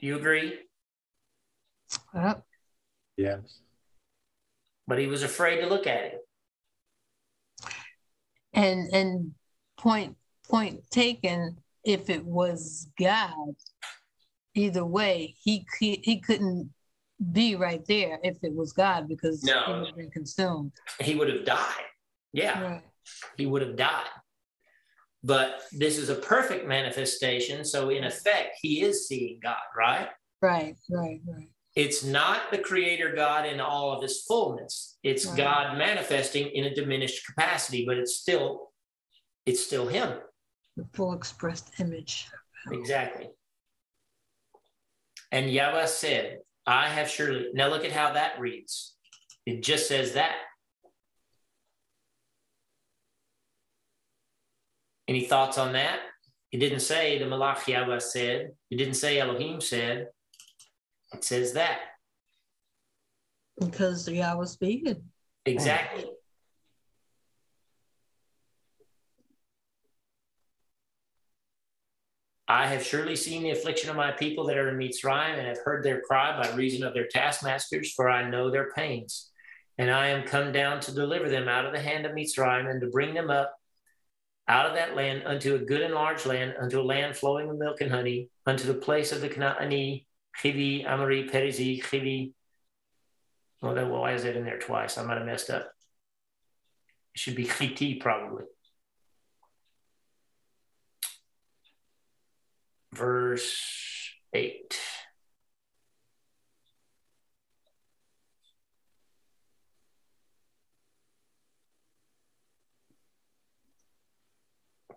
Speaker 1: Do you agree?
Speaker 2: Yep.
Speaker 6: Yes.
Speaker 1: But he was afraid to look at him
Speaker 2: and and point point taken if it was god either way he he, he couldn't be right there if it was god because
Speaker 1: no.
Speaker 2: he would have been consumed.
Speaker 1: He would have died. Yeah. Right. he would have died. But this is a perfect manifestation. So in effect he is seeing god right?
Speaker 2: Right right right
Speaker 1: it's not the creator God in all of his fullness. It's. God manifesting in a diminished capacity, but it's still it's still him.
Speaker 2: The full expressed image.
Speaker 1: Exactly. And Yahweh said, I have surely now look at how that reads. It just says that. Any thoughts on that? It didn't say the Malach Yahweh said. It didn't say Elohim said. It says that.
Speaker 2: Because Yahweh speaking.
Speaker 1: Exactly. I have surely seen the affliction of my people that are in Mitzrayim and have heard their cry by reason of their taskmasters, for I know their pains. And I am come down to deliver them out of the hand of Mitzrayim and to bring them up out of that land unto a good and large land, unto a land flowing with milk and honey, unto the place of the Canaanite Chivi, Amari, Perizi, Chivi. Well, then why is it in there twice? I might have messed up. It should be Chiti probably. Verse 8.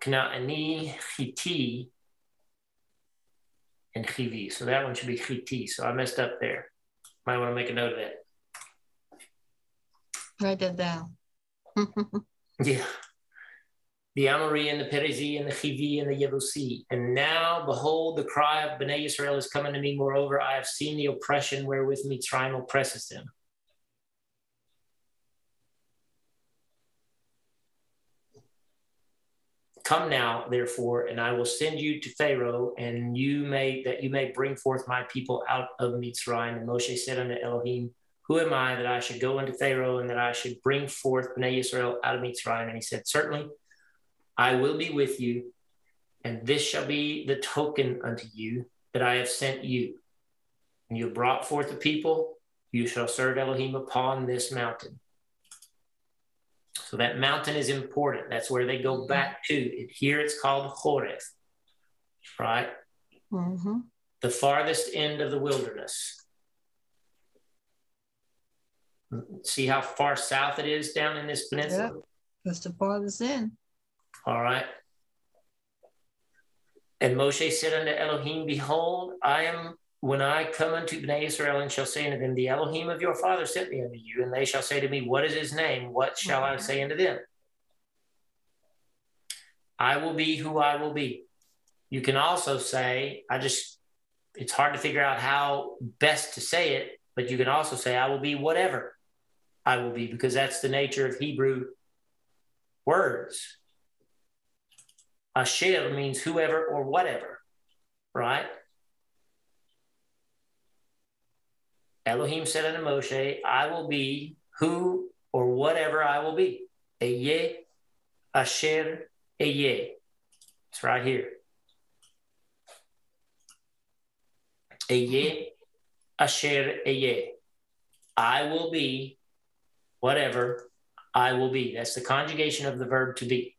Speaker 1: Knaani Chiti and Chivi. So that one should be Chiti. So I messed up there. Might want to make a note of that.
Speaker 2: Write that down.
Speaker 1: yeah. The Amori and the Perizi and the Chivi and the Yebusi. And now, behold, the cry of Bnei Israel is coming to me. Moreover, I have seen the oppression wherewith Mitzrayim oppresses them. Come now, therefore, and I will send you to Pharaoh, and you may that you may bring forth my people out of Mitzrayim. And Moshe said unto Elohim, Who am I that I should go unto Pharaoh and that I should bring forth Bnei Israel out of Mitzrayim? And he said, Certainly, I will be with you, and this shall be the token unto you that I have sent you. And you have brought forth the people, you shall serve Elohim upon this mountain. So that mountain is important. That's where they go mm-hmm. back to. Here it's called Horeb, right?
Speaker 2: Mm-hmm.
Speaker 1: The farthest end of the wilderness. See how far south it is down in this peninsula? Yep.
Speaker 2: That's the farthest end.
Speaker 1: All right. And Moshe said unto Elohim, Behold, I am when I come unto Bnei Israel and shall say unto them, The Elohim of your father sent me unto you, and they shall say to me, What is his name? What shall I mm-hmm. say unto them? I will be who I will be. You can also say, I just, it's hard to figure out how best to say it, but you can also say, I will be whatever I will be, because that's the nature of Hebrew words. Asher means whoever or whatever, right? Elohim said unto Moshe, I will be who or whatever I will be. Eye, Asher, Eye. It's right here. Eye, Asher, Eye. I will be whatever I will be. That's the conjugation of the verb to be.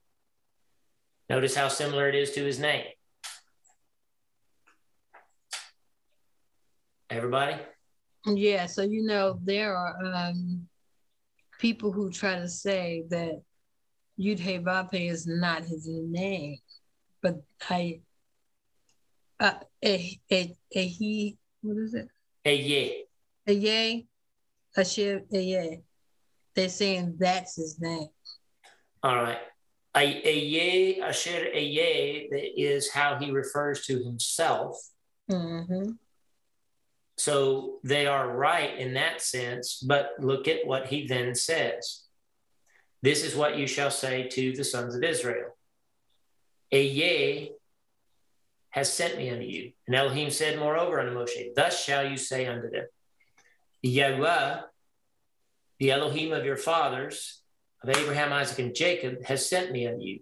Speaker 1: Notice how similar it is to his name. Everybody?
Speaker 2: Yeah, so you know there are um, people who try to say that Yud Vape is not his name, but I, uh, a, a, a he, what is it?
Speaker 1: A ye.
Speaker 2: A ye, a shiv, a ye. They're saying that's his name.
Speaker 1: All right. A, a ye, asher a ye is how he refers to himself.
Speaker 2: Mm-hmm.
Speaker 1: So they are right in that sense, but look at what he then says. This is what you shall say to the sons of Israel. Eye has sent me unto you. And Elohim said, moreover, unto Moshe, Thus shall you say unto them, Yahweh, the Elohim of your fathers, of Abraham, Isaac, and Jacob, has sent me unto you.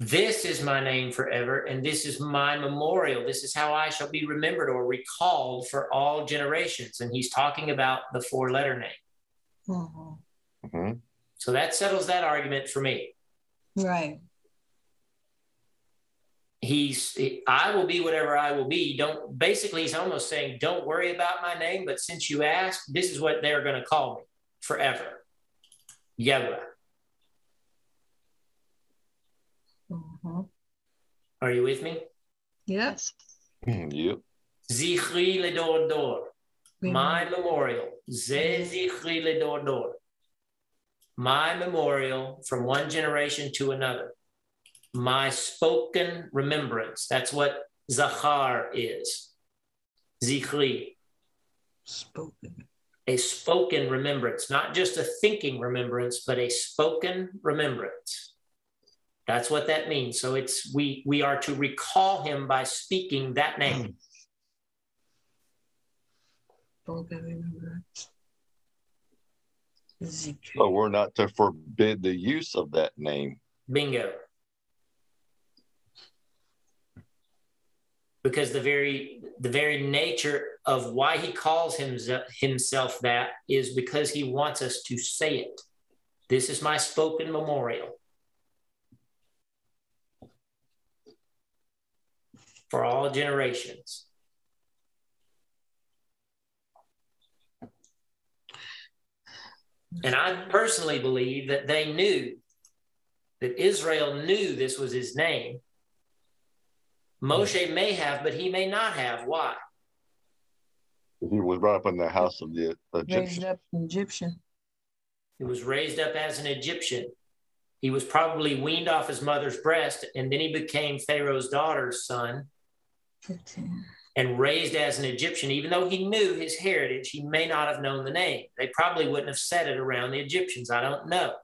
Speaker 1: This is my name forever, and this is my memorial. This is how I shall be remembered or recalled for all generations. And he's talking about the four letter name.
Speaker 2: Mm-hmm.
Speaker 4: Mm-hmm.
Speaker 1: So that settles that argument for me.
Speaker 2: Right.
Speaker 1: He's, I will be whatever I will be. Don't, basically, he's almost saying, don't worry about my name, but since you asked, this is what they're going to call me forever. Yahweh.
Speaker 2: Mm-hmm.
Speaker 1: Are you with me?
Speaker 2: Yes.
Speaker 4: Mm, yep.
Speaker 1: Zichri ledor dor. My memorial. Ze zichri ledor dor. My memorial from one generation to another. My spoken remembrance. That's what Zachar is. Zichri.
Speaker 2: Spoken.
Speaker 1: A spoken remembrance, not just a thinking remembrance, but a spoken remembrance. That's what that means. So it's we we are to recall him by speaking that name. Hmm.
Speaker 4: But we're not to forbid the use of that name.
Speaker 1: Bingo. Because the very the very nature of why he calls him, himself that is because he wants us to say it. This is my spoken memorial. For all generations. And I personally believe that they knew that Israel knew this was his name. Moshe may have, but he may not have. Why?
Speaker 4: He was brought up in the house of the Egyptian.
Speaker 2: Raised up Egyptian.
Speaker 1: He was raised up as an Egyptian. He was probably weaned off his mother's breast, and then he became Pharaoh's daughter's son.
Speaker 2: 15.
Speaker 1: And raised as an Egyptian, even though he knew his heritage, he may not have known the name. They probably wouldn't have said it around the Egyptians. I don't know.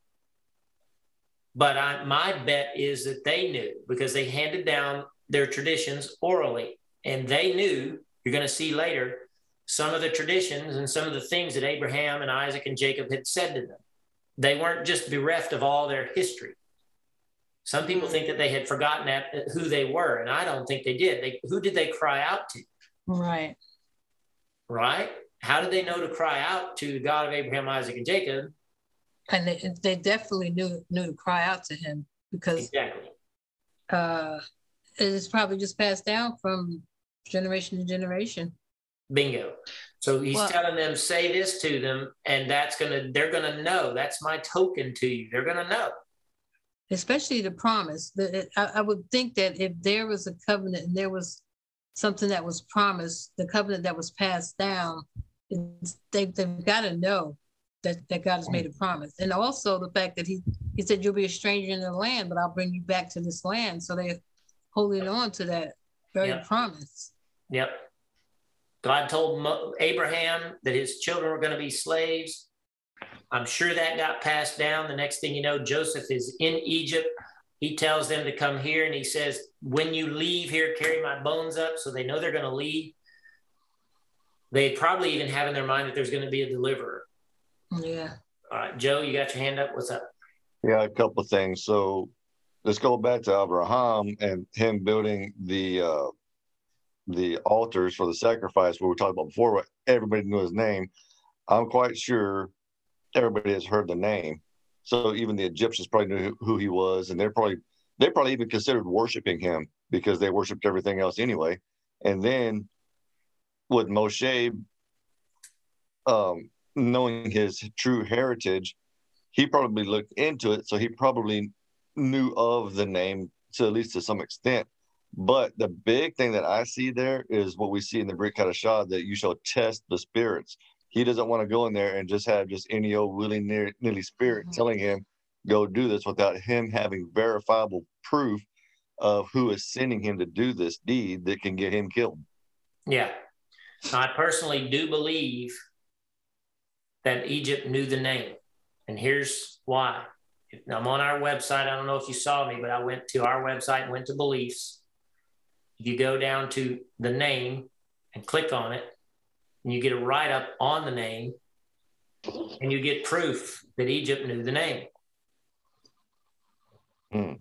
Speaker 1: But I, my bet is that they knew because they handed down their traditions orally. And they knew, you're going to see later, some of the traditions and some of the things that Abraham and Isaac and Jacob had said to them. They weren't just bereft of all their history. Some people think that they had forgotten that, who they were, and I don't think they did. They, who did they cry out to?
Speaker 2: Right.
Speaker 1: Right? How did they know to cry out to the God of Abraham, Isaac, and Jacob?
Speaker 2: And they, they definitely knew knew to cry out to him because
Speaker 1: exactly.
Speaker 2: uh, it's probably just passed down from generation to generation.
Speaker 1: Bingo. So he's well, telling them, say this to them, and that's gonna they're gonna know. That's my token to you. They're gonna know
Speaker 2: especially the promise. The, I, I would think that if there was a covenant and there was something that was promised, the covenant that was passed down, they, they've got to know that, that God has made a promise. And also the fact that he, he said, You'll be a stranger in the land, but I'll bring you back to this land. So they're holding on to that very yep. promise.
Speaker 1: Yep. God told Mo- Abraham that his children were going to be slaves. I'm sure that got passed down. The next thing you know, Joseph is in Egypt. He tells them to come here and he says, When you leave here, carry my bones up. So they know they're going to leave. They probably even have in their mind that there's going to be a deliverer.
Speaker 2: Yeah.
Speaker 1: All right, Joe, you got your hand up. What's up?
Speaker 4: Yeah, a couple of things. So let's go back to Abraham and him building the uh, the altars for the sacrifice. What we talked about before, what everybody knew his name. I'm quite sure everybody has heard the name. So even the Egyptians probably knew who he was, and they're probably they probably even considered worshiping him because they worshipped everything else anyway. And then with Moshe, um, knowing his true heritage, he probably looked into it, so he probably knew of the name to at least to some extent. But the big thing that I see there is what we see in the Brit Hadashah that you shall test the spirits. He doesn't want to go in there and just have just any old willy nilly spirit mm-hmm. telling him go do this without him having verifiable proof of who is sending him to do this deed that can get him killed.
Speaker 1: Yeah. I personally do believe that Egypt knew the name. And here's why. I'm on our website. I don't know if you saw me, but I went to our website and went to beliefs. If you go down to the name and click on it, and you get a write up on the name, and you get proof that Egypt knew the name. Mm.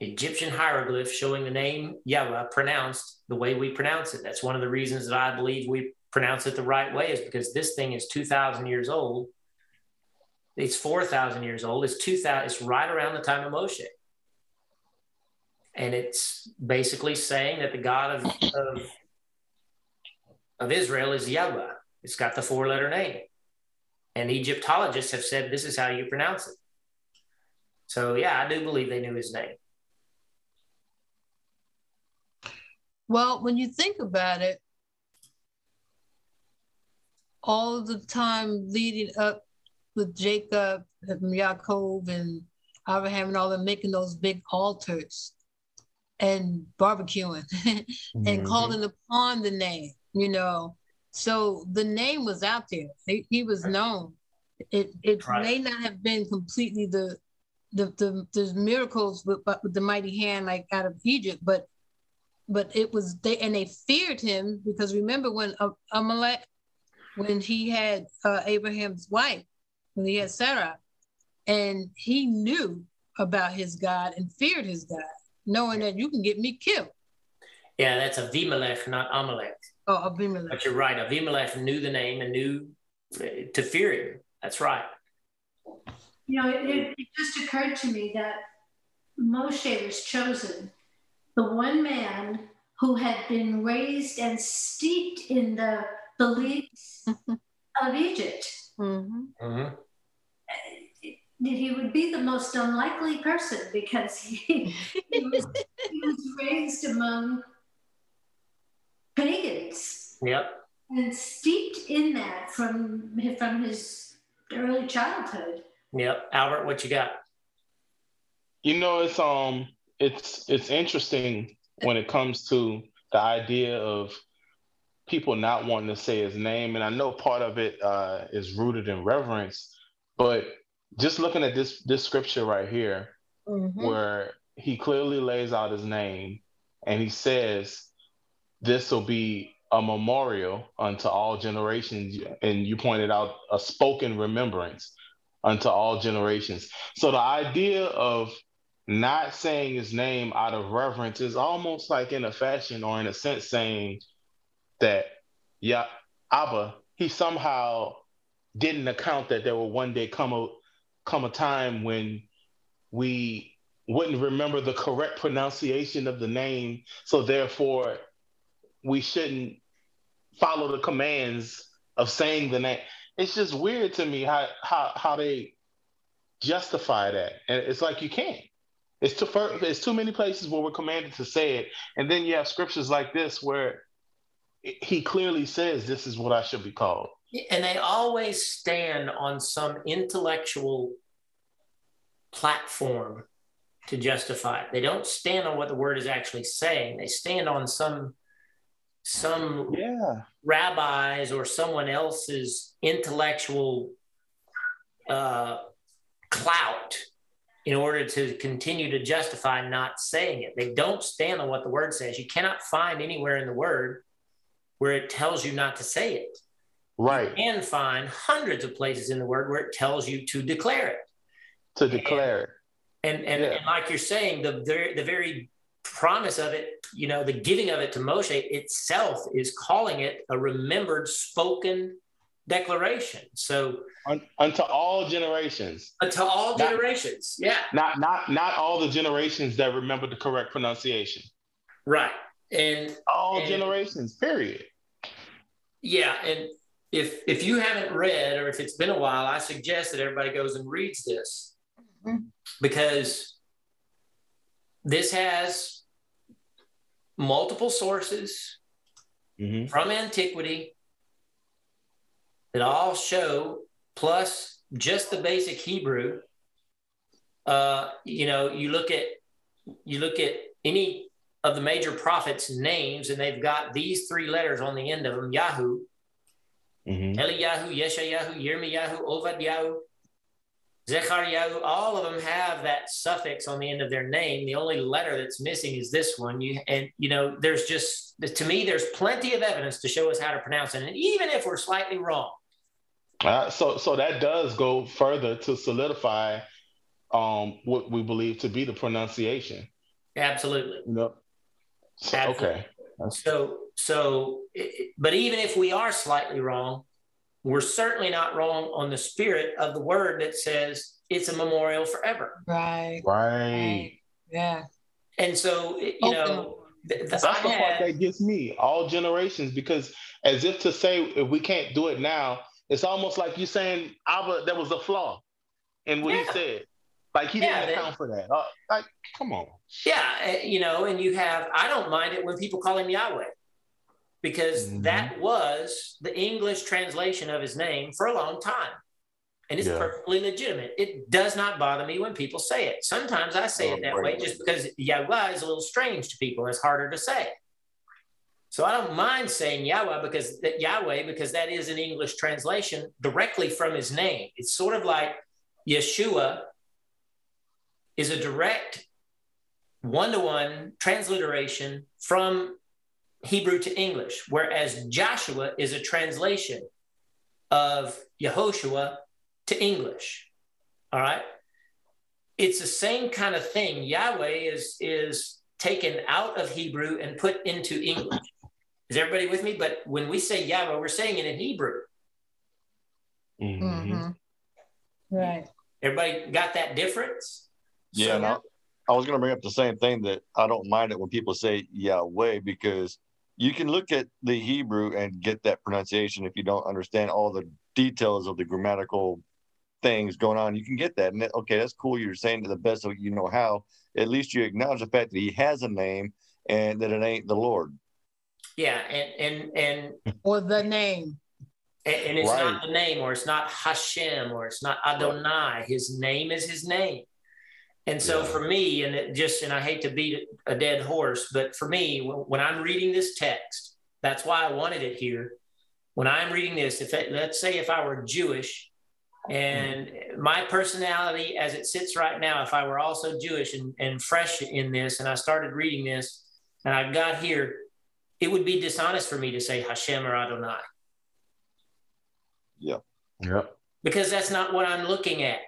Speaker 1: Egyptian hieroglyph showing the name Yahweh pronounced the way we pronounce it. That's one of the reasons that I believe we pronounce it the right way is because this thing is 2,000 years old. It's 4,000 years old. It's 2,000. It's right around the time of Moshe. And it's basically saying that the God of, of, of Israel is Yahweh. It's got the four letter name. And Egyptologists have said this is how you pronounce it. So, yeah, I do believe they knew his name.
Speaker 2: Well, when you think about it, all the time leading up with Jacob and Yaakov and Abraham and all them making those big altars and barbecuing and mm-hmm. calling upon the name, you know. So the name was out there. He, he was known. It it right. may not have been completely the the the, the miracles with, with the mighty hand like out of Egypt, but but it was they and they feared him because remember when Amalek when he had uh, Abraham's wife, when he had Sarah, and he knew about his God and feared his God, knowing that you can get me killed.
Speaker 1: Yeah, that's a Avimelech, not Amalek.
Speaker 2: Oh, Avimelech.
Speaker 1: But you're right. Avimelech knew the name and knew uh, to fear him. That's right.
Speaker 5: You know, it, it just occurred to me that Moshe was chosen, the one man who had been raised and steeped in the beliefs of Egypt. Mm-hmm. Mm-hmm. He would be the most unlikely person because he, he, was, he was raised among pagans.
Speaker 1: Yep.
Speaker 5: And steeped in that from from his early childhood.
Speaker 1: Yep. Albert, what you got?
Speaker 6: You know, it's um it's it's interesting when it comes to the idea of people not wanting to say his name. And I know part of it uh, is rooted in reverence, but just looking at this this scripture right here, mm-hmm. where he clearly lays out his name and he says, This will be a memorial unto all generations. And you pointed out a spoken remembrance unto all generations. So the idea of not saying his name out of reverence is almost like in a fashion or in a sense saying that yeah, Abba, he somehow didn't account that there will one day come a come a time when we wouldn't remember the correct pronunciation of the name, so therefore we shouldn't follow the commands of saying the name. It's just weird to me how how how they justify that, and it's like you can't. It's too far, it's too many places where we're commanded to say it, and then you have scriptures like this where he clearly says this is what I should be called.
Speaker 1: And they always stand on some intellectual platform to justify it. They don't stand on what the word is actually saying. They stand on some some
Speaker 6: yeah.
Speaker 1: rabbis or someone else's intellectual uh, clout in order to continue to justify not saying it. They don't stand on what the word says. You cannot find anywhere in the word where it tells you not to say it.
Speaker 6: Right.
Speaker 1: And find hundreds of places in the word where it tells you to declare it.
Speaker 6: To declare it.
Speaker 1: And and, yeah. and like you're saying, the very the very promise of it, you know, the giving of it to Moshe itself is calling it a remembered spoken declaration. So
Speaker 6: Un, unto all generations.
Speaker 1: Uh, unto all not, generations. Yeah.
Speaker 6: Not not not all the generations that remember the correct pronunciation.
Speaker 1: Right. And
Speaker 6: all
Speaker 1: and,
Speaker 6: generations, period.
Speaker 1: Yeah. And if if you haven't read or if it's been a while, I suggest that everybody goes and reads this mm-hmm. because this has multiple sources mm-hmm. from antiquity that all show, plus just the basic Hebrew. Uh, you know, you look at you look at any of the major prophets' names, and they've got these three letters on the end of them: Yahu, mm-hmm. Eliyahu, Yeshayahu, Yirmiyahu, Ovadiyahu, Zechariah, all of them have that suffix on the end of their name. The only letter that's missing is this one. You and you know, there's just to me, there's plenty of evidence to show us how to pronounce it, and even if we're slightly wrong.
Speaker 6: Uh, so, so that does go further to solidify um, what we believe to be the pronunciation.
Speaker 1: Absolutely.
Speaker 6: No. So, Absolutely.
Speaker 1: Okay. So, so, but even if we are slightly wrong, we're certainly not wrong on the spirit of the word that says it's a memorial forever.
Speaker 2: Right.
Speaker 6: Right.
Speaker 2: Yeah.
Speaker 1: And so, you Open. know,
Speaker 6: th- that's I the had, part that gets me all generations because as if to say if we can't do it now, it's almost like you saying Abba there was a flaw in what yeah. he said. Like he yeah, didn't account for that. Uh, like, come on.
Speaker 1: Yeah, eh, you know, and you have I don't mind it when people call him Yahweh because mm-hmm. that was the English translation of his name for a long time. And it's yeah. perfectly legitimate. It does not bother me when people say it. Sometimes I say oh, it that way just because Yahweh is a little strange to people. It's harder to say. So I don't mind saying Yahweh because that Yahweh because that is an English translation directly from his name. It's sort of like Yeshua is a direct one-to-one transliteration from Hebrew to English, whereas Joshua is a translation of Yehoshua to English. All right. It's the same kind of thing. Yahweh is is taken out of Hebrew and put into English. Is everybody with me? But when we say Yahweh, we're saying it in Hebrew.
Speaker 2: Mm-hmm. mm-hmm. Right.
Speaker 1: Everybody got that difference?
Speaker 4: Yeah. So, no, I was going to bring up the same thing that I don't mind it when people say Yahweh because you can look at the Hebrew and get that pronunciation if you don't understand all the details of the grammatical things going on. You can get that. And okay, that's cool. You're saying to the best of you know how. At least you acknowledge the fact that he has a name and that it ain't the Lord.
Speaker 1: Yeah, and and and
Speaker 2: or the name.
Speaker 1: And, and it's right. not the name, or it's not Hashem, or it's not Adonai. His name is his name. And so yeah. for me, and it just, and I hate to beat a dead horse, but for me, when I'm reading this text, that's why I wanted it here. When I'm reading this, if it, let's say if I were Jewish and my personality as it sits right now, if I were also Jewish and, and fresh in this, and I started reading this and I got here, it would be dishonest for me to say Hashem or Adonai.
Speaker 4: Yeah.
Speaker 6: Yeah.
Speaker 1: Because that's not what I'm looking at.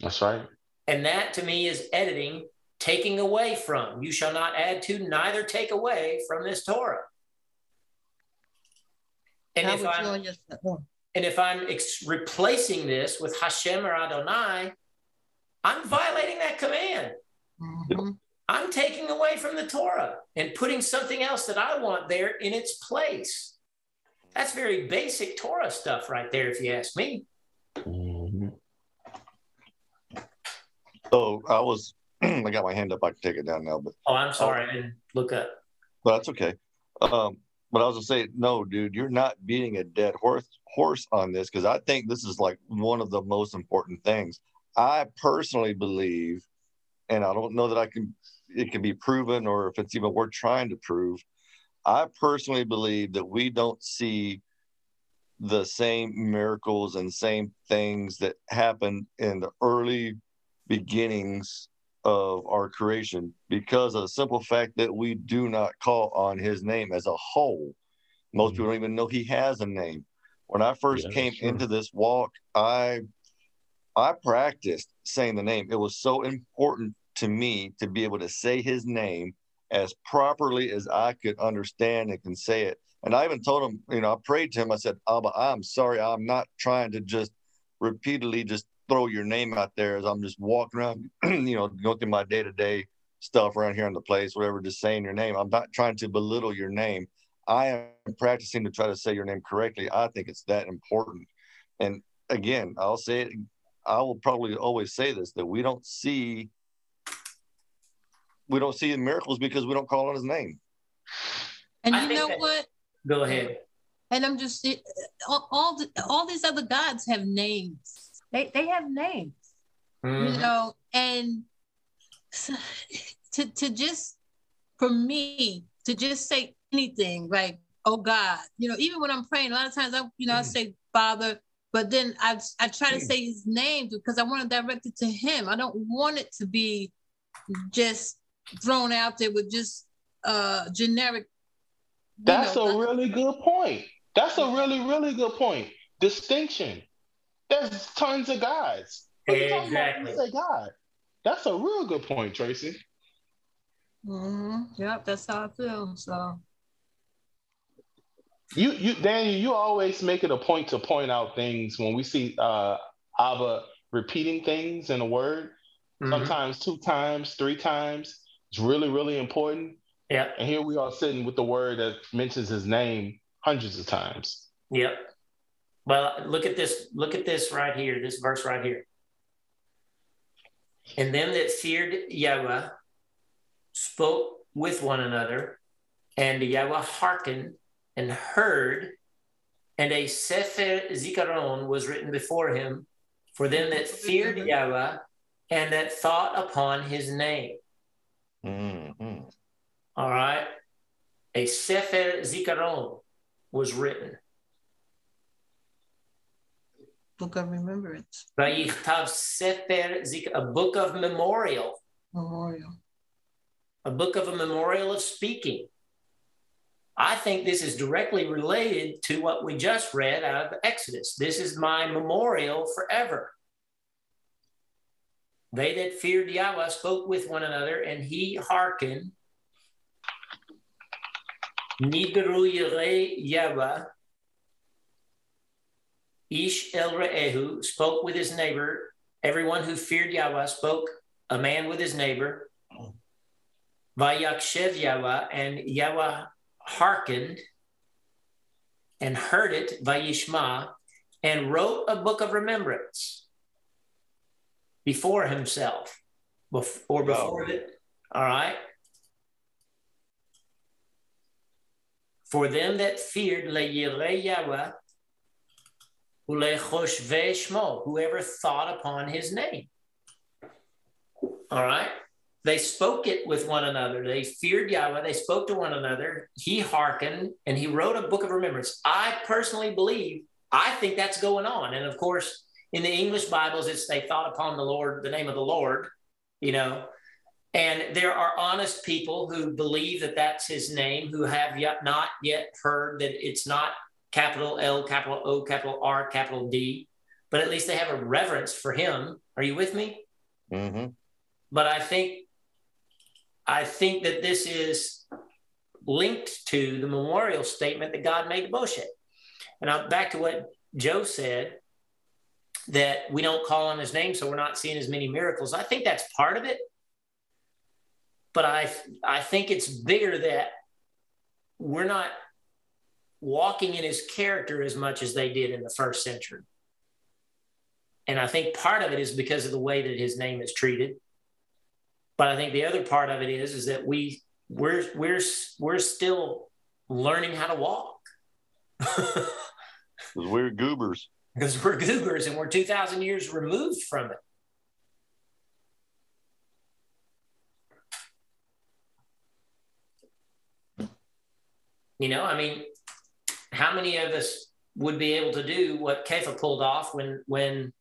Speaker 6: That's right.
Speaker 1: And that to me is editing, taking away from. You shall not add to, neither take away from this Torah. And if I'm, and if I'm ex- replacing this with Hashem or Adonai, I'm violating that command. Mm-hmm. I'm taking away from the Torah and putting something else that I want there in its place. That's very basic Torah stuff right there, if you ask me. Mm-hmm.
Speaker 4: So I was, I got my hand up. I can take it down now. But
Speaker 1: oh, I'm sorry, I didn't look up.
Speaker 4: Well, that's okay. Um, but I was gonna say, no, dude, you're not beating a dead horse horse on this because I think this is like one of the most important things. I personally believe, and I don't know that I can, it can be proven or if it's even worth trying to prove. I personally believe that we don't see the same miracles and same things that happened in the early beginnings of our creation because of the simple fact that we do not call on his name as a whole. Most mm-hmm. people don't even know he has a name. When I first yeah, came sure. into this walk, I I practiced saying the name. It was so important to me to be able to say his name as properly as I could understand and can say it. And I even told him, you know, I prayed to him. I said, Abba, I'm sorry. I'm not trying to just repeatedly just throw your name out there as I'm just walking around, you know, going through my day to day stuff around here in the place, whatever, just saying your name. I'm not trying to belittle your name. I am practicing to try to say your name correctly. I think it's that important. And again, I'll say it, I will probably always say this that we don't see we don't see the miracles because we don't call on his name.
Speaker 2: And you know that, what?
Speaker 1: Go ahead.
Speaker 2: And I'm just all all, the, all these other gods have names. They they have names. Mm-hmm. You know, and to to just for me to just say anything like oh God, you know, even when I'm praying, a lot of times I you know mm-hmm. I say Father, but then I I try to say His name because I want to direct it to Him. I don't want it to be just thrown out there with just uh generic.
Speaker 6: That's know, a really good point. That's a really really good point. Distinction. There's tons of guys.
Speaker 1: Exactly.
Speaker 6: Say God. That's a real good point, Tracy.
Speaker 2: Mm-hmm. Yep, that's how I feel. So
Speaker 6: you you Daniel, you always make it a point to point out things when we see uh Abba repeating things in a word, mm-hmm. sometimes two times, three times. It's really, really important.
Speaker 1: Yeah.
Speaker 6: And here we are sitting with the word that mentions his name hundreds of times.
Speaker 1: Yep. Well, look at this. Look at this right here. This verse right here. And them that feared Yahweh spoke with one another, and Yahweh hearkened and heard, and a Sefer Zikaron was written before him for them that feared Yahweh and that thought upon his name. Mm-hmm. All right. A Sefer Zikaron was written.
Speaker 2: Book of remembrance.
Speaker 1: A book of memorial.
Speaker 2: Memorial.
Speaker 1: A book of a memorial of speaking. I think this is directly related to what we just read out of Exodus. This is my memorial forever. They that feared Yahweh spoke with one another, and he hearkened. Niberu Yahweh Ish El Re'ehu spoke with his neighbor. Everyone who feared Yahweh spoke a man with his neighbor. Vayakshev Yahweh, and Yahweh hearkened and heard it, Vayishma, and wrote a book of remembrance before himself, or before oh. it. All right. For them that feared Le Yahweh, whoever thought upon his name. All right. They spoke it with one another. They feared Yahweh. They spoke to one another. He hearkened and he wrote a book of remembrance. I personally believe, I think that's going on. And of course, in the English Bibles, it's they thought upon the Lord, the name of the Lord, you know. And there are honest people who believe that that's his name, who have yet not yet heard that it's not capital L, capital O, capital R, capital D, but at least they have a reverence for him. Are you with me? Mm-hmm. But I think, I think that this is linked to the memorial statement that God made to Moshe. And now back to what Joe said that we don't call on his name, so we're not seeing as many miracles. I think that's part of it. But I, I think it's bigger that we're not walking in his character as much as they did in the first century. And I think part of it is because of the way that his name is treated. But I think the other part of it is is that we we're we're we're still learning how to walk.
Speaker 4: Because we're goobers.
Speaker 1: Because we're goobers and we're 2,000 years removed from it. You know, I mean, how many of us would be able to do what Kepha pulled off when when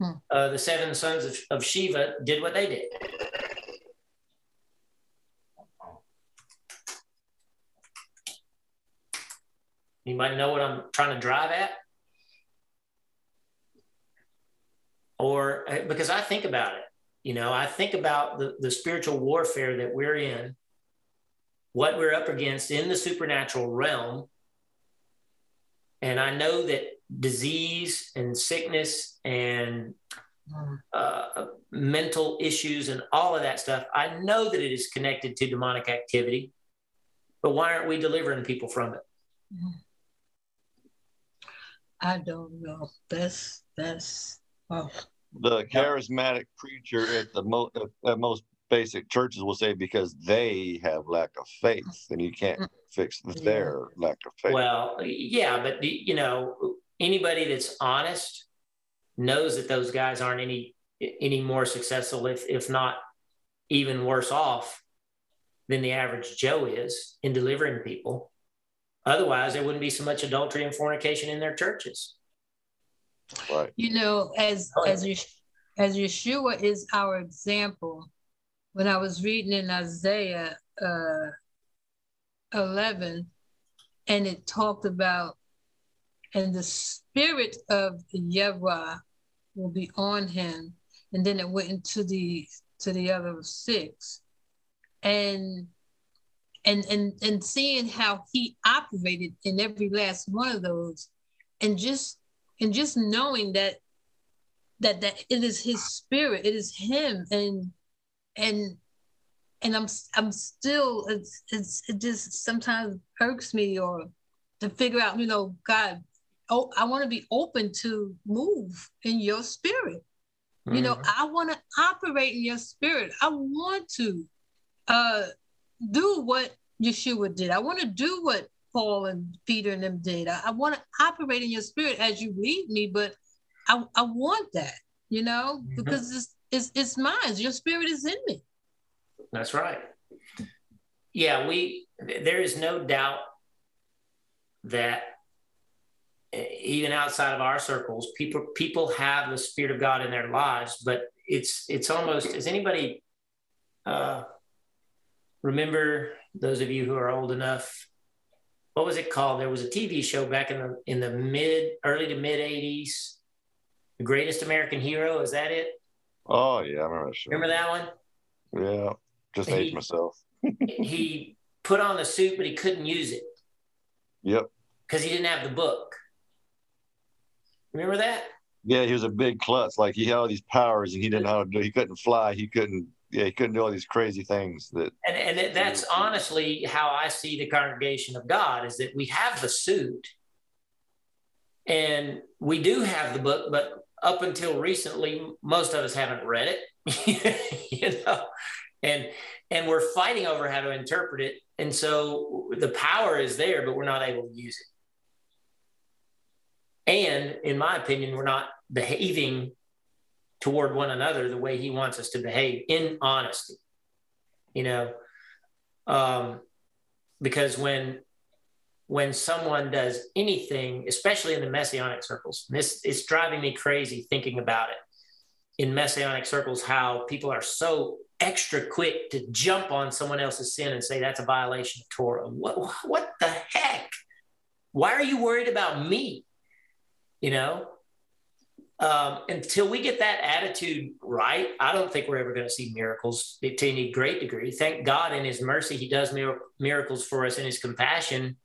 Speaker 1: hmm. uh, the seven sons of, of Sceva did what they did? You might know what I'm trying to drive at. Or uh, because I think about it, you know, I think about the, the spiritual warfare that we're in, what we're up against in the supernatural realm. And I know that disease and sickness and uh, mental issues and all of that stuff, I know that it is connected to demonic activity. But why aren't we delivering people from it?
Speaker 2: I don't know. That's that's oh.
Speaker 4: The charismatic preacher at the most at most basic churches will say because they have lack of faith, and you can't. Fix their yeah. lack of faith.
Speaker 1: Well, yeah, but you know, anybody that's honest knows that those guys aren't any any more successful, if if not even worse off, than the average Joe is in delivering people. Otherwise, there wouldn't be so much adultery and fornication in their churches.
Speaker 4: Right.
Speaker 2: You know, as oh, as as Yeshua is our example. When I was reading in Isaiah uh, 11, and it talked about, and the spirit of Yahweh will be on him, and then it went into the to the other six, and and and and seeing how he operated in every last one of those and just and just knowing that that that it is his spirit it is him and and and i'm i'm still it's, it's it just sometimes irks me or to figure out you know god oh i want to be open to move in your spirit mm-hmm. you know mm-hmm. i want to operate in your spirit i want to uh do what Yeshua did. I want to do what Paul and Peter and them did. I, I want to operate in your spirit as you lead me, but I, I want that, you know, mm-hmm. because it's, it's it's mine. Your spirit is in me.
Speaker 1: That's right. Yeah, we there is no doubt that even outside of our circles, people people have the spirit of God in their lives, but it's it's almost. Is anybody uh, remember those of you who are old enough? What was it called? There was a tv show back in the in the mid early to mid 80s the greatest american hero is that it?
Speaker 4: Oh yeah i remember
Speaker 1: remember that one?
Speaker 4: Yeah just aged myself.
Speaker 1: he put on the suit but he couldn't use it.
Speaker 4: Yep.
Speaker 1: Because he didn't have the book. Remember that?
Speaker 4: Yeah he was a big klutz. Like he had all these powers and he didn't know how to do he couldn't fly. He couldn't yeah, he couldn't do all these crazy things that.
Speaker 1: And and that's honestly how I see the congregation of God is that we have the suit, and we do have the book, but up until recently, most of us haven't read it, you know, and and we're fighting over how to interpret it, and so the power is there, but we're not able to use it. And in my opinion, we're not behaving toward one another the way he wants us to behave in honesty you know um, because when when someone does anything especially in the messianic circles this is driving me crazy thinking about it in messianic circles how people are so extra quick to jump on someone else's sin and say that's a violation of torah. What, what the heck? Why are you worried about me? You know? Um, until we get that attitude right, I don't think we're ever going to see miracles to any great degree. Thank God in His mercy, He does mir- miracles for us in His compassion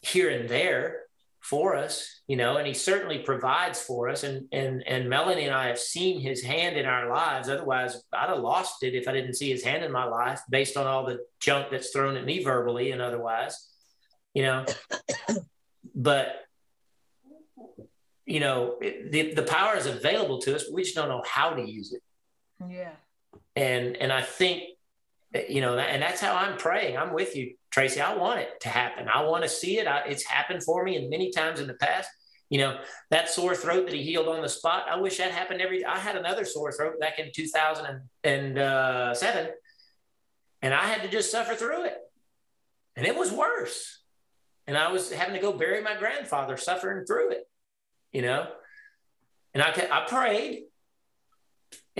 Speaker 1: here and there for us, you know, and He certainly provides for us. And and and Melanie and I have seen His hand in our lives. Otherwise, I'd have lost it if I didn't see His hand in my life, based on all the junk that's thrown at me verbally and otherwise, you know. but you know, the, the power is available to us, but we just don't know how to use it.
Speaker 2: Yeah.
Speaker 1: And, and I think, you know, and that's how I'm praying. I'm with you, Tracy. I want it to happen. I want to see it. I, it's happened for me and many times in the past. You know, that sore throat that he healed on the spot. I wish that happened every, I had another sore throat back in 2007 uh, and I had to just suffer through it. And it was worse. and I was having to go bury my grandfather, suffering through it, you know. And I I prayed,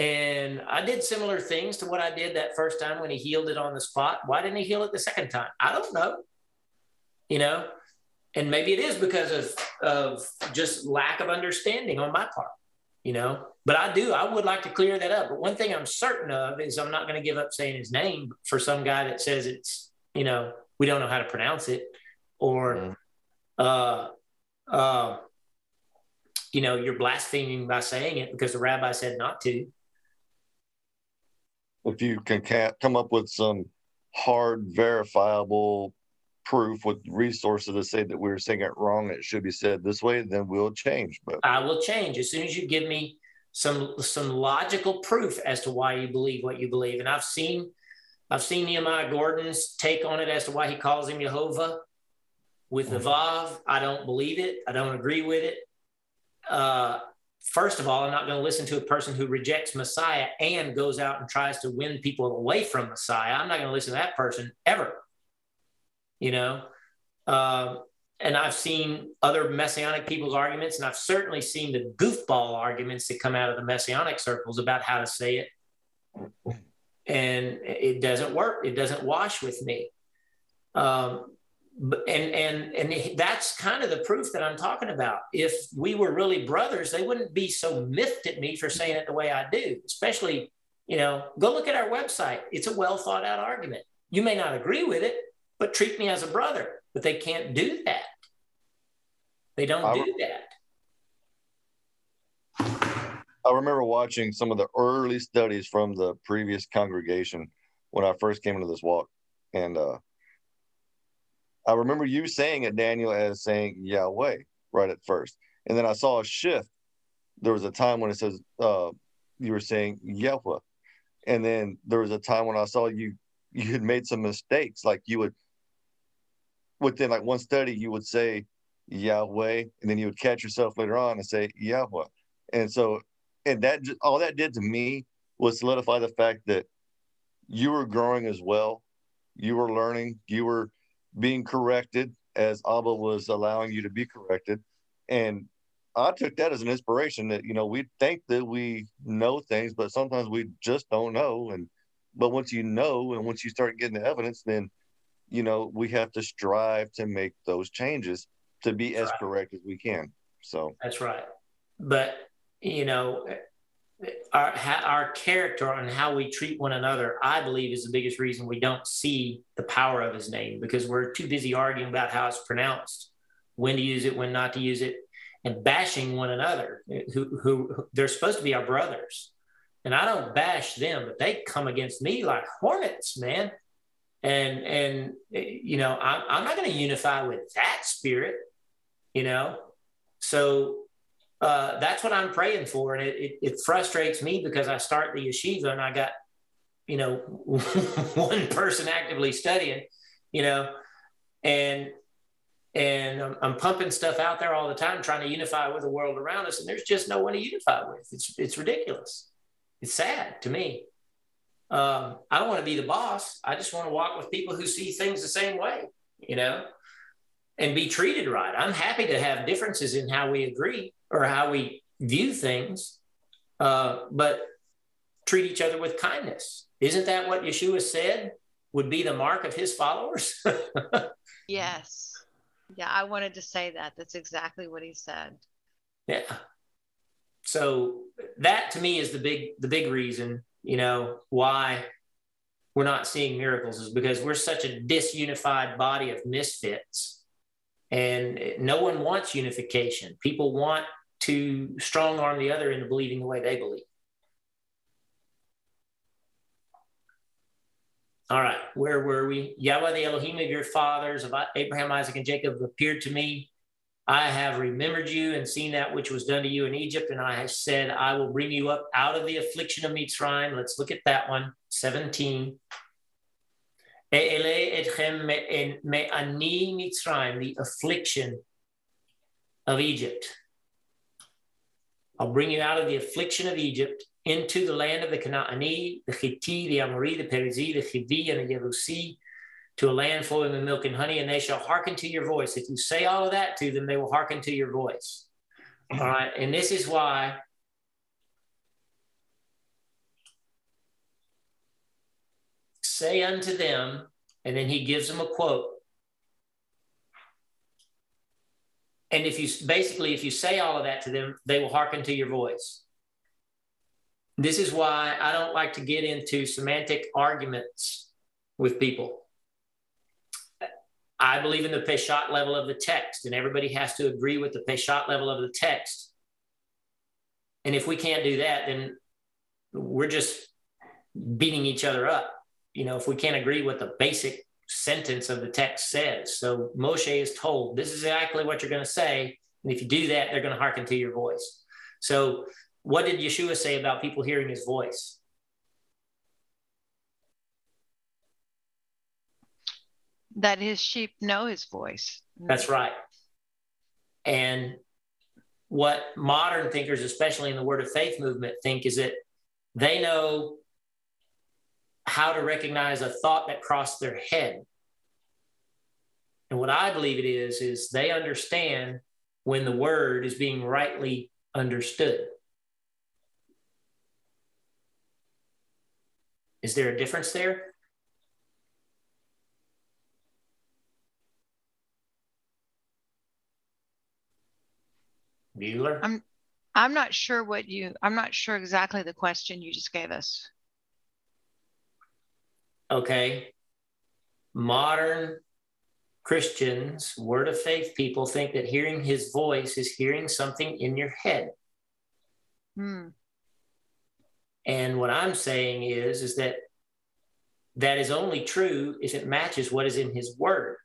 Speaker 1: and I did similar things to what I did that first time when he healed it on the spot. Why didn't he heal it the second time? I don't know, you know. And maybe it is because of of just lack of understanding on my part, you know. But I do. I would like to clear that up. But one thing I'm certain of is I'm not going to give up saying his name for some guy that says it's you know we don't know how to pronounce it or mm. uh, uh, you know, you're blaspheming by saying it because the rabbi said not to.
Speaker 4: If you can come up with some hard, verifiable proof with resources to say that we are saying it wrong it should be said this way, then we'll change. But
Speaker 1: I will change as soon as you give me some some logical proof as to why you believe what you believe. And I've seen I've seen Nehemia Gordon's take on it as to why he calls him Jehovah with the Vav. I don't believe it. I don't agree with it. Uh, first of all, I'm not going to listen to a person who rejects Messiah and goes out and tries to win people away from Messiah. I'm not going to listen to that person ever. You know, uh, and I've seen other messianic people's arguments, and I've certainly seen the goofball arguments that come out of the messianic circles about how to say it. And it doesn't work. It doesn't wash with me. Um, and and and that's kind of the proof that I'm talking about. If we were really brothers, they wouldn't be so miffed at me for saying it the way I do. Especially, you know, go look at our website. It's a well thought out argument. You may not agree with it, but treat me as a brother. But they can't do that. They don't I, do
Speaker 4: that. I remember watching some of the early studies from the previous congregation when I first came into this walk, and uh, I remember you saying it, Daniel, as saying Yahweh right at first. And then I saw a shift. There was a time when it says uh, you were saying Yahweh. And then there was a time when I saw you you had made some mistakes. Like you would within like one study, you would say Yahweh, and then you would catch yourself later on and say Yahweh. And so and that all that did to me was solidify the fact that you were growing as well. You were learning, you were being corrected as Abba was allowing you to be corrected. And I took that as an inspiration that, you know, we think that we know things, but sometimes we just don't know. And, but once you know, and once you start getting the evidence, then, you know, we have to strive to make those changes to be That's as right. correct as we can. So
Speaker 1: That's right. But, you know, our our character and how we treat one another, I believe, is the biggest reason we don't see the power of His name because we're too busy arguing about how it's pronounced, when to use it, when not to use it, and bashing one another. Eh, who who they're supposed to be our brothers, and I don't bash them, but they come against me like hornets, man. And and eh, you know, I'm I'm not going to unify with that spirit, you know. So uh, that's what I'm praying for. And it, it, it, frustrates me because I start the yeshiva and I got, you know, one person actively studying, you know, and and I'm, I'm, pumping stuff out there all the time, trying to unify with the world around us, and there's just no one to unify with. It's it's ridiculous. It's sad to me. Um, I don't want to be the boss. I just want to walk with people who see things the same way, you know, and be treated right. I'm happy to have differences in how we agree, or how we view things, uh, but treat each other with kindness. Isn't that what Yeshua said would be the mark of his followers?
Speaker 7: yes. Yeah, I wanted to say that. That's exactly what he said.
Speaker 1: Yeah. So that to me is the big the big reason, you know, why we're not seeing miracles is because we're such a disunified body of misfits. And no one wants unification. People want to strong arm the other into believing the way they believe. All right, where were we? Yahweh, the Elohim of your fathers, of Abraham, Isaac, and Jacob, appeared to me. I have remembered you and seen that which was done to you in Egypt, and I have said, I will bring you up out of the affliction of Mitzrayim. Let's look at that one, 17. The affliction of Egypt. I'll bring you out of the affliction of Egypt into the land of the Canaanite, the Hittite, the Amori, the Perizi, the Hivi, and the Yebusi, to a land flowing with milk and honey, and they shall hearken to your voice. If you say all of that to them, they will hearken to your voice. All right. And this is why say unto them, and then he gives them a quote. And if you basically, if you say all of that to them, they will hearken to your voice. This is why I don't like to get into semantic arguments with people. I believe in the Peshat level of the text, and everybody has to agree with the Peshat level of the text. And if we can't do that, then we're just beating each other up. You know, if we can't agree with the basic sentence of the text says. So Moshe is told, this is exactly what you're going to say. And if you do that, they're going to hearken to your voice. So, what did Yeshua say about people hearing his voice?
Speaker 7: that his sheep know his voice.
Speaker 1: That's right. And what modern thinkers, especially in the word of faith movement, think is that they know how to recognize a thought that crossed their head. And what I believe it is, is they understand when the word is being rightly understood. Is there a difference there? Bueller?
Speaker 7: I'm I'm not sure what you I'm not sure exactly the question you just gave us.
Speaker 1: Okay. Modern Christians, word of faith people think that hearing his voice is hearing something in your head.
Speaker 7: Hmm.
Speaker 1: And what I'm saying is, is that that is only true if it matches what is in his word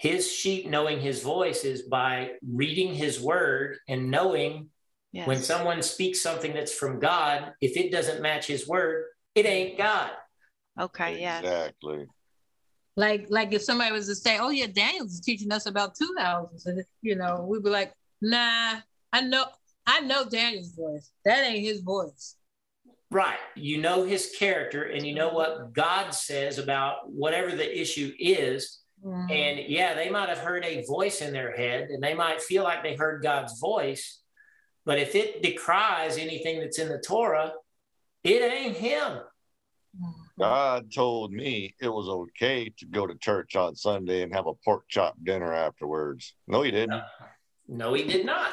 Speaker 1: his sheep knowing his voice is by reading his word and knowing yes. when someone speaks something that's from God, if it doesn't match his word, it ain't God.
Speaker 7: Okay, yeah.
Speaker 4: Exactly.
Speaker 2: Like like if somebody was to say, Oh yeah, Daniel's teaching us about two houses, and you know, we'd be like, nah, I know I know Daniel's voice. That ain't his voice.
Speaker 1: Right. You know his character and you know what God says about whatever the issue is Mm-hmm. And yeah, they might have heard a voice in their head and they might feel like they heard God's voice. But if it decries anything that's in the Torah, it ain't him.
Speaker 4: Mm-hmm. God told me it was okay to go to church on Sunday and have a pork chop dinner afterwards. No, he didn't.
Speaker 1: No, no he did not.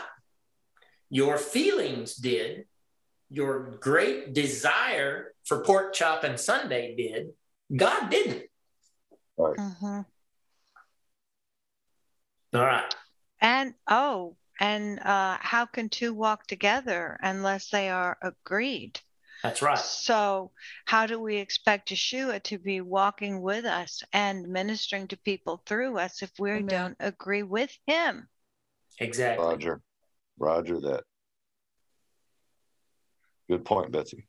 Speaker 1: Your feelings did. Your great desire for pork chop and Sunday did. God didn't.
Speaker 4: Right. Mm-hmm.
Speaker 1: All right.
Speaker 7: And oh, and uh, how can two walk together unless they are agreed?
Speaker 1: That's right.
Speaker 7: So, how do we expect Yeshua to be walking with us and ministering to people through us if we Amen. don't agree with him?
Speaker 1: Exactly.
Speaker 4: Roger. Roger that. Good point, Betsy.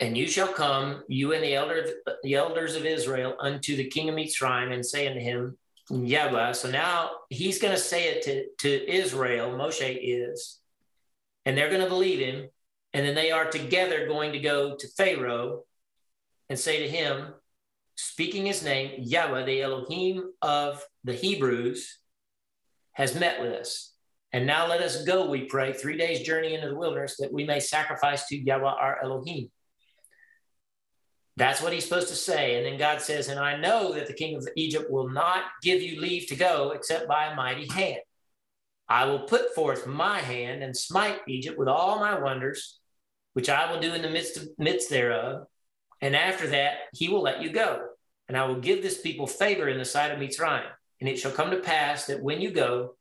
Speaker 1: And you shall come, you and the elders, the elders of Israel, unto the king of Mitzrayim, and say unto him, Yahweh. So now he's going to say it to, to Israel, Moshe is, and they're going to believe him. And then they are together going to go to Pharaoh and say to him, speaking his name, Yahweh, the Elohim of the Hebrews, has met with us. And now let us go, we pray, three days' journey into the wilderness that we may sacrifice to Yahweh our Elohim. That's what he's supposed to say. And then God says, And I know that the king of Egypt will not give you leave to go except by a mighty hand. I will put forth my hand and smite Egypt with all my wonders, which I will do in the midst, of, midst thereof. And after that, he will let you go. And I will give this people favor in the sight of Mitzrayim. And it shall come to pass that when you go,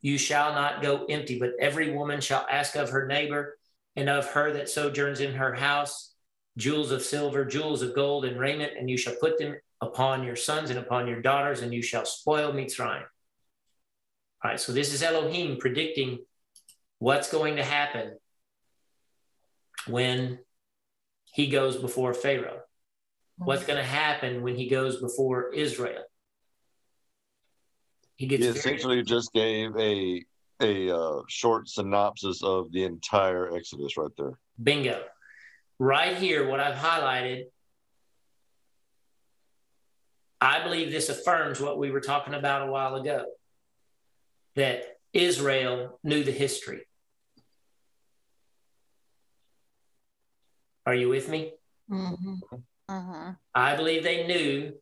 Speaker 1: you shall not go empty, but every woman shall ask of her neighbor and of her that sojourns in her house jewels of silver, jewels of gold, and raiment, and you shall put them upon your sons and upon your daughters, and you shall spoil Mitzrayim. All right, so this is Elohim predicting what's going to happen when he goes before Pharaoh. What's going to happen when he goes before Israel?
Speaker 4: He, gets he essentially just gave a a uh, short synopsis of the entire Exodus right there.
Speaker 1: Bingo right here, what I've highlighted I believe this affirms what we were talking about a while ago that Israel knew the history. Are you with me? Mm-hmm. Uh-huh. I believe they knew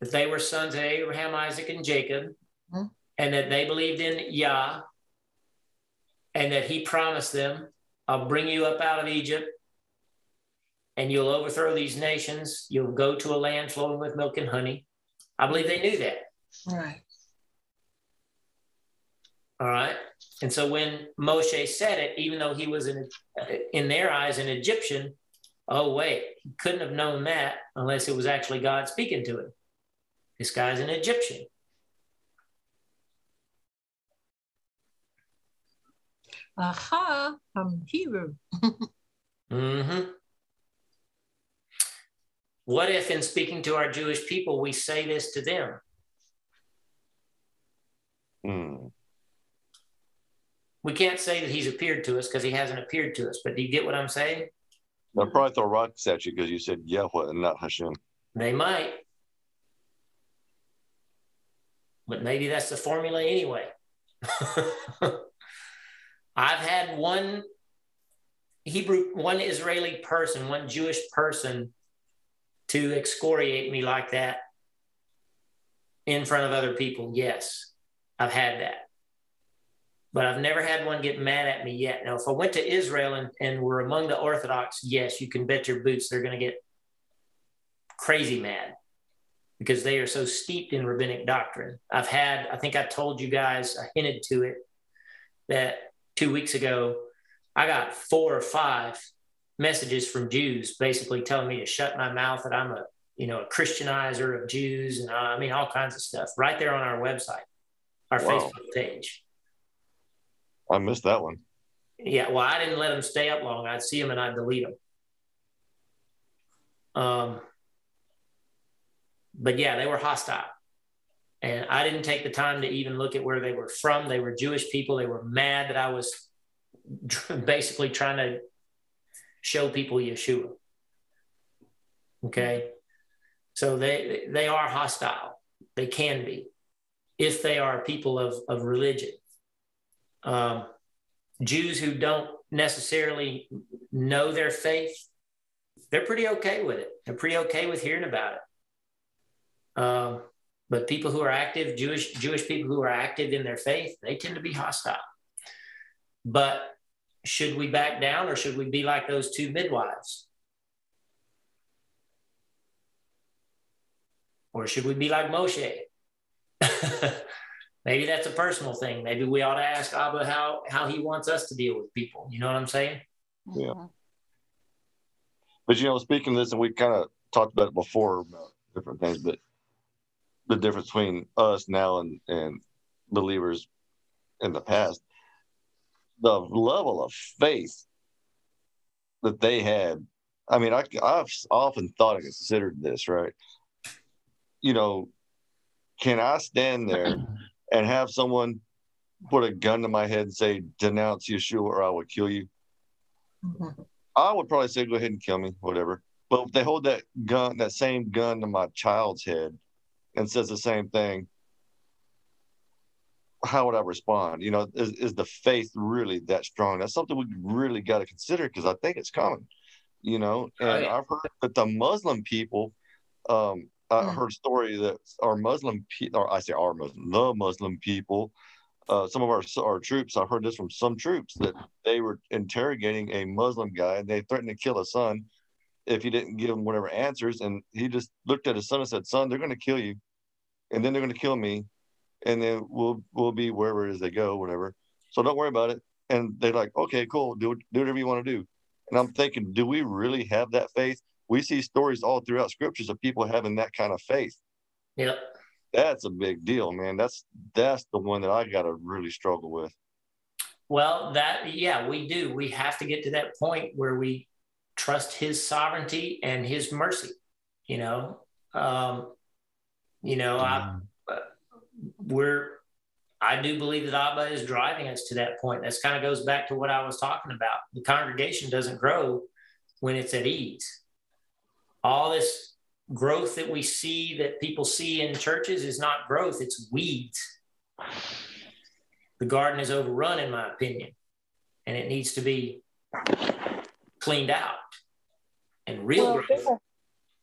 Speaker 1: that they were sons of Abraham, Isaac, and Jacob, mm-hmm. and that they believed in Yah, and that he promised them, I'll bring you up out of Egypt, and you'll overthrow these nations. You'll go to a land flowing with milk and honey. I believe they knew that.
Speaker 2: Right.
Speaker 1: All right. And so when Moshe said it, even though he was in, in their eyes an Egyptian, oh, wait, he couldn't have known that unless it was actually God speaking to him. This guy's an Egyptian.
Speaker 2: Aha, I'm Hebrew.
Speaker 1: mm-hmm. What if, in speaking to our Jewish people, we say this to them?
Speaker 4: Hmm.
Speaker 1: We can't say that he's appeared to us because he hasn't appeared to us. But do you get what I'm saying?
Speaker 4: They'll probably throw rocks at you because you said Yahweh and not Hashem.
Speaker 1: They might. But maybe that's the formula anyway. I've had one Hebrew, one Israeli person, one Jewish person to excoriate me like that in front of other people. Yes, I've had that. But I've never had one get mad at me yet. Now, if I went to Israel and, and were among the Orthodox, yes, you can bet your boots they're going to get crazy mad because they are so steeped in rabbinic doctrine. I've had, I think I told you guys, I hinted to it that two weeks ago, I got four or five messages from Jews basically telling me to shut my mouth that I'm a, you know, a Christianizer of Jews and uh, I mean, all kinds of stuff right there on our website, our wow. Facebook page.
Speaker 4: I missed that one.
Speaker 1: Yeah. Well, I didn't let them stay up long. I'd see them and I'd delete them. Um, but yeah, they were hostile. And I didn't take the time to even look at where they were from. They were Jewish people. They were mad that I was basically trying to show people Yeshua. Okay. So they they are hostile. They can be if they are people of, of religion. Um, Jews who don't necessarily know their faith, they're pretty okay with it. They're pretty okay with hearing about it. Um, but people who are active, Jewish Jewish people who are active in their faith, they tend to be hostile. But should we back down or should we be like those two midwives? Or should we be like Moshe? Maybe that's a personal thing. Maybe we ought to ask Abba how, how he wants us to deal with people. You know what I'm saying?
Speaker 4: Yeah. Mm-hmm. But you know, speaking of this, and we kind of talked about it before about different things, but the difference between us now and, and believers in the past, the level of faith that they had. I mean, I, I've often thought and considered this, right? You know, can I stand there and have someone put a gun to my head and say, denounce Yeshua or I will kill you? Mm-hmm. I would probably say, go ahead and kill me, whatever. But if they hold that gun, that same gun to my child's head and says the same thing, how would I respond? You know, is, is the faith really that strong? That's something we really got to consider because I think it's coming. You know, and right. I've heard that the Muslim people, um, I mm. heard a story that our Muslim, pe- or I say our Muslim, the Muslim people, uh, some of our our troops. I've heard this from some troops that they were interrogating a Muslim guy and they threatened to kill a son if he didn't give him whatever answers. And he just looked at his son and said, "Son, they're going to kill you, and then they're going to kill me, and then we'll we'll be wherever it is they go, whatever. So don't worry about it. And they're like, okay, cool, do do whatever you want to do. And I'm thinking, do we really have that faith? We see stories all throughout scriptures of people having that kind of faith.
Speaker 1: Yep.
Speaker 4: That's a big deal, man. That's that's the one that I gotta really struggle with.
Speaker 1: Well, that yeah, we do. We have to get to that point where we trust his sovereignty and his mercy. You know, um, you know, mm-hmm. I we're I do believe that Abba is driving us to that point. This kind of goes back to what I was talking about. The congregation doesn't grow when it's at ease. All this growth that we see that people see in churches is not growth, it's weeds. The garden is overrun, in my opinion, and it needs to be cleaned out. And real well, growth.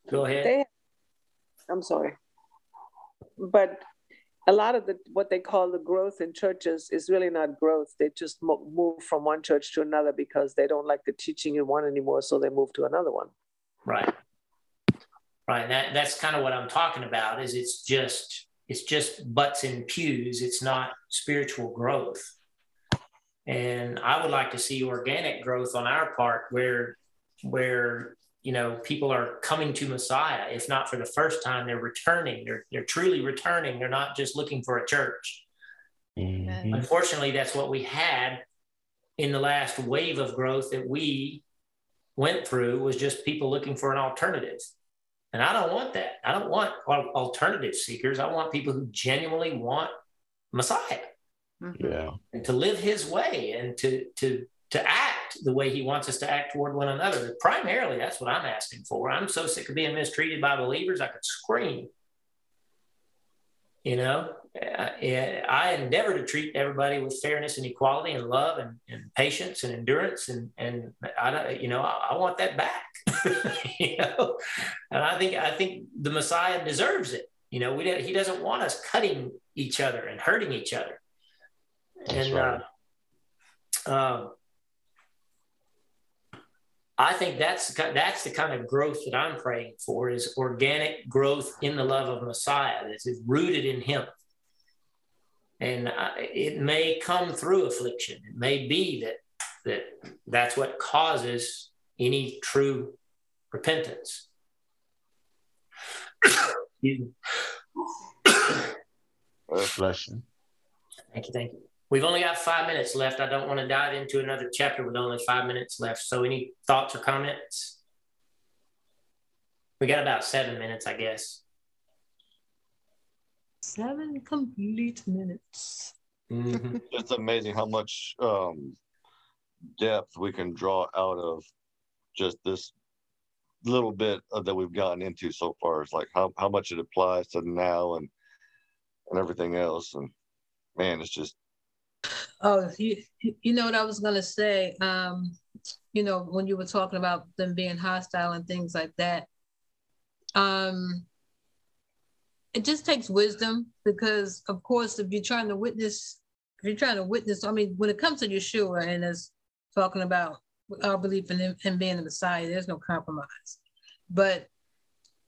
Speaker 1: Go ahead. They,
Speaker 3: I'm sorry. But a lot of the what they call the growth in churches is really not growth. They just move from one church to another because they don't like the teaching in one anymore, so they move to another one.
Speaker 1: Right. Right. That that's kind of what I'm talking about. Is it's just it's just butts and pews. It's not spiritual growth. And I would like to see organic growth on our part, where where you know people are coming to messiah if not for the first time they're returning they're, they're truly returning they're not just looking for a church mm-hmm. unfortunately that's what we had in the last wave of growth that we went through was just people looking for an alternative and i don't want that i don't want alternative seekers i want people who genuinely want messiah mm-hmm.
Speaker 6: yeah
Speaker 1: and to live his way and to to to act the way he wants us to act toward one another. Primarily, that's what I'm asking for. I'm so sick of being mistreated by believers, I could scream. You know, uh, I endeavor to treat everybody with fairness and equality and love and, and patience and endurance. And, and I, don't, you know, I, I want that back, you know, and I think, I think the Messiah deserves it. You know, we, he doesn't want us cutting each other and hurting each other. That's and, right. uh, um, I think that's that's the kind of growth that I'm praying for is organic growth in the love of Messiah that is rooted in Him, and it may come through affliction. It may be that that that's what causes any true repentance.
Speaker 6: Bless you.
Speaker 1: Thank you. Thank you. We've only got five minutes left. I don't want to dive into another chapter with only five minutes left. So, any thoughts or comments? We got about seven minutes, I guess.
Speaker 2: Seven complete minutes.
Speaker 4: Mm-hmm. it's amazing how much um, depth we can draw out of just this little bit that we've gotten into so far. is like how, how much it applies to now and and everything else. And man, it's just
Speaker 2: Oh, you, you know what I was going to say? Um, you know, when you were talking about them being hostile and things like that, um, it just takes wisdom because, of course, if you're trying to witness, if you're trying to witness, I mean, when it comes to Yeshua and it's talking about our belief in him, being the Messiah, there's no compromise. But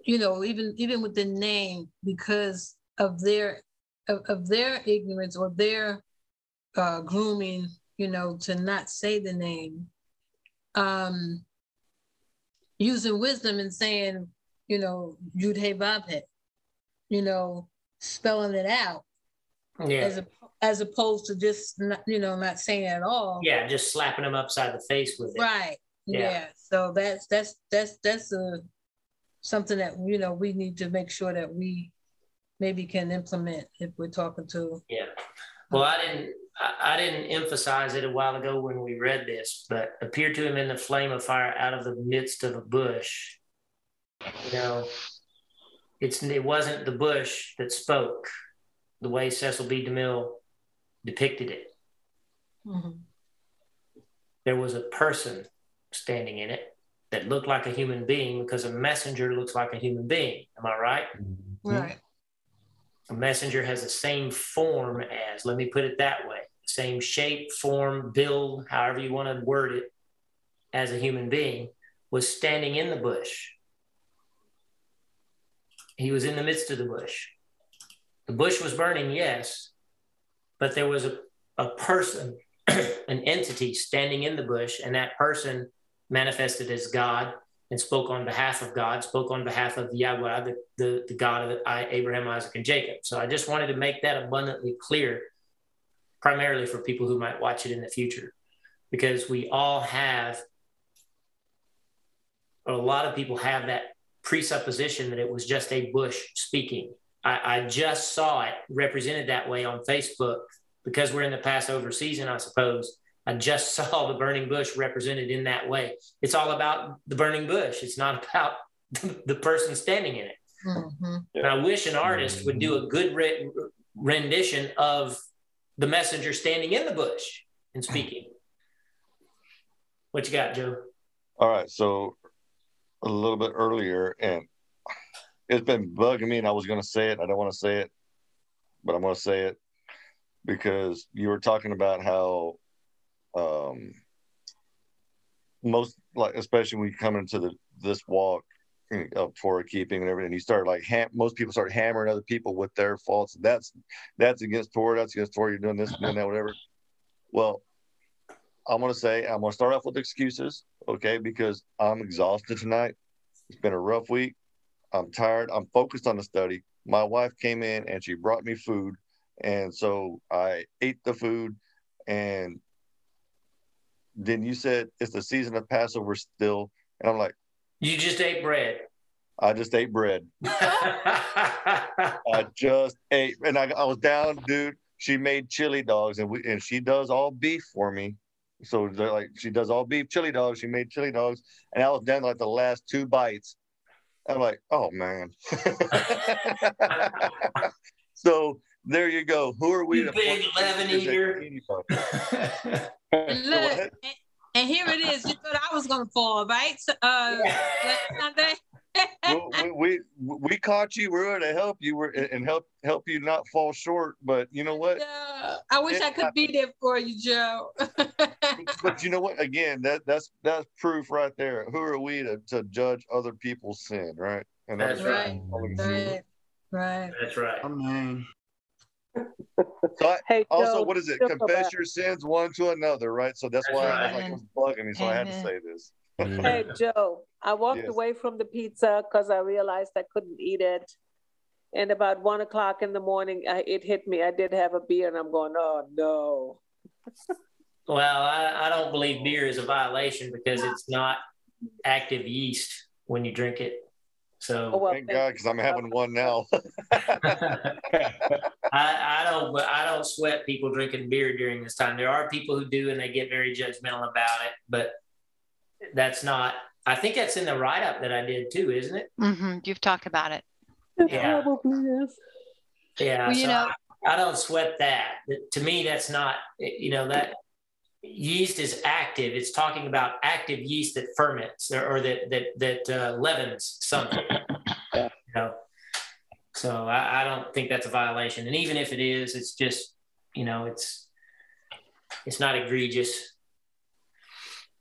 Speaker 2: you know, even even with the name, because of their of, of their ignorance or their uh, grooming, you know, to not say the name, um, using wisdom and saying, you know, Yud Hey you know, spelling it out. Yeah. As, a, as opposed to just not, you know not saying at all.
Speaker 1: Yeah, just slapping them upside the face with it.
Speaker 2: Right. Yeah. yeah. So that's that's that's that's a something that you know we need to make sure that we maybe can implement if we're talking to.
Speaker 1: Yeah. Well, I didn't I, I didn't emphasize it a while ago when we read this, but appeared to him in the flame of fire out of the midst of a bush. You know, it's it wasn't the bush that spoke the way Cecil B. DeMille depicted it. Mm-hmm. There was a person standing in it that looked like a human being because a messenger looks like a human being. Am I right?
Speaker 2: Right.
Speaker 1: A messenger has the same form as, let me put it that way, same shape, form, build, however you want to word it, as a human being, was standing in the bush. He was in the midst of the bush. The bush was burning, yes, but there was a, a person, an entity standing in the bush, and that person manifested as God and spoke on behalf of God, spoke on behalf of Yahweh, the, the, the God of Abraham, Isaac, and Jacob. So I just wanted to make that abundantly clear, primarily for people who might watch it in the future, because we all have, a lot of people have that presupposition that it was just a bush speaking. I, I just saw it represented that way on Facebook because we're in the Passover season, I suppose I just saw the burning bush represented in that way. It's all about the burning bush. It's not about the person standing in it. Mm-hmm. And I wish an artist would do a good re- rendition of the messenger standing in the bush and speaking. What you got, Joe?
Speaker 4: All right. So a little bit earlier, and it's been bugging me, and I was going to say it. I don't want to say it, but I'm going to say it because you were talking about how um, most, like, especially when you come into the this walk of Torah keeping and everything, you start like most people start hammering other people with their faults. That's that's against Torah. That's against Torah. You're doing this, doing that, whatever. Well, I'm going to say I'm going to start off with excuses, okay? Because I'm exhausted tonight. It's been a rough week. I'm tired. I'm focused on the study. My wife came in and she brought me food, and so I ate the food. And then you said it's the season of Passover still, and I'm like,
Speaker 1: you just ate bread.
Speaker 4: I just ate bread. I just ate, and I, I was down, dude. She made chili dogs, and we and she does all beef for me. So they're like she does all beef chili dogs. She made chili dogs, and I was down like the last two bites. I'm like, oh man. so there you go. Who are we?
Speaker 1: You big leaven eater.
Speaker 2: Look, and here it is. You thought I was gonna fall, right? So, uh, Sunday.
Speaker 4: we, we, we caught you. We're going to help you we're, and help help you not fall short. But you know what?
Speaker 2: Yeah, I wish it I could happened. be there for you, Joe.
Speaker 4: but you know what? Again, that that's that's proof right there. Who are we to, to judge other people's sin, right?
Speaker 1: And that's, that's right.
Speaker 2: Right. Right.
Speaker 1: That's right.
Speaker 6: Man.
Speaker 4: So I, hey, also, what is it? Confess your sins one to another, right? So that's, that's why right. I was like, it was bugging me. So Amen. I had to say this.
Speaker 3: Hey, Joe, I walked yes. away from the pizza because I realized I couldn't eat it. And about one o'clock in the morning, I, it hit me. I did have a beer, and I'm going, oh no.
Speaker 1: well, I, I don't believe beer is a violation because it's not active yeast when you drink it. So
Speaker 4: oh, well, thank God, because I'm having one now.
Speaker 1: I, I don't I don't sweat people drinking beer during this time. There are people who do, and they get very judgmental about it. But that's not. I think that's in the write up that I did too, isn't it?
Speaker 7: Mm-hmm. You've talked about it.
Speaker 1: Yeah. Yeah. Well, you so know, I, I don't sweat that. To me, that's not. You know that yeast is active. It's talking about active yeast that ferments or, or that that that uh, leavens something. You know, so I, I, don't think that's a violation. And even if it is, it's just you know, it's it's not egregious.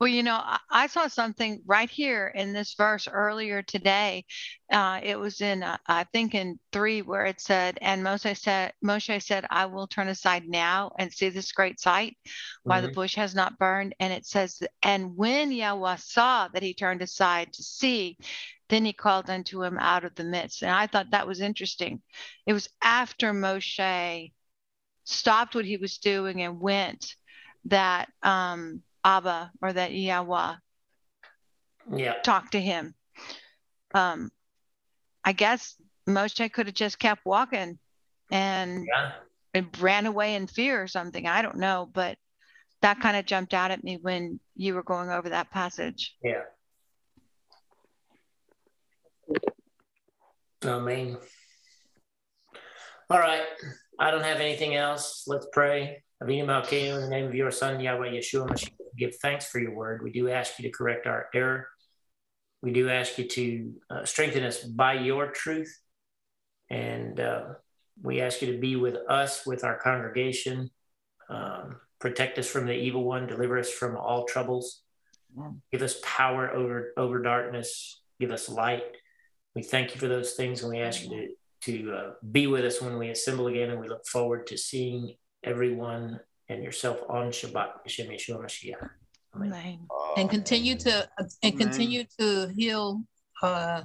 Speaker 7: Well, you know, I saw something right here in this verse earlier today. Uh, it was in, uh, I think, in three, where it said, "And Moshe said, Moshe said, I will turn aside now and see this great sight, why mm-hmm. the bush has not burned." And it says, "And when Yahweh saw that he turned aside to see, then he called unto him out of the midst." And I thought that was interesting. It was after Moshe stopped what he was doing and went that. Um, Abba or that Yahweh
Speaker 1: yeah.
Speaker 7: talk to him. Um, I guess Moshe could have just kept walking and yeah. ran away in fear or something. I don't know, but that kind of jumped out at me when you were going over that passage.
Speaker 1: Yeah. I mean, all right. I don't have anything else. Let's pray. Avinu Malkeinu, in the name of your Son, Yahweh Yeshua Mashiach, give thanks for your word. We do ask you to correct our error. We do ask you to uh, strengthen us by your truth. And uh, we ask you to be with us, with our congregation. Um, protect us from the evil one. Deliver us from all troubles. Give us power over, over darkness. Give us light. We thank you for those things and we ask you to, to uh, be with us when we assemble again. And we look forward to seeing everyone and yourself on Shabbat. Yeshua Mashiach.
Speaker 2: Amen. And continue to and continue to heal uh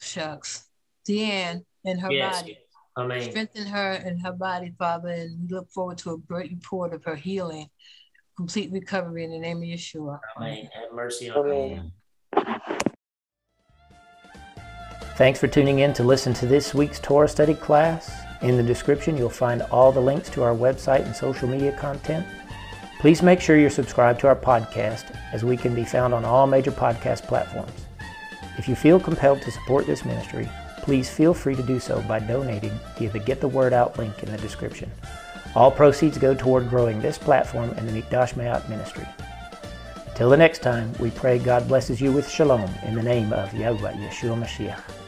Speaker 2: shucks. Deanne and her yes. body.
Speaker 1: Amen.
Speaker 2: Strengthen her and her body, Father, and we look forward to a great report of her healing, complete recovery in the name of Yeshua.
Speaker 1: Amen. Have mercy on Amen. Thanks for tuning in to listen to this week's Torah study class. In the description, you'll find all the links to our website and social media content. Please make sure you're subscribed to our podcast, as we can be found on all major podcast platforms. If you feel compelled to support this ministry, please feel free to do so by donating via the Get the Word Out link in the description. All proceeds go toward growing this platform and the Mikdash Meh'at ministry. Till the next time, we pray God blesses you with shalom in the name of Yahweh Yeshua Mashiach.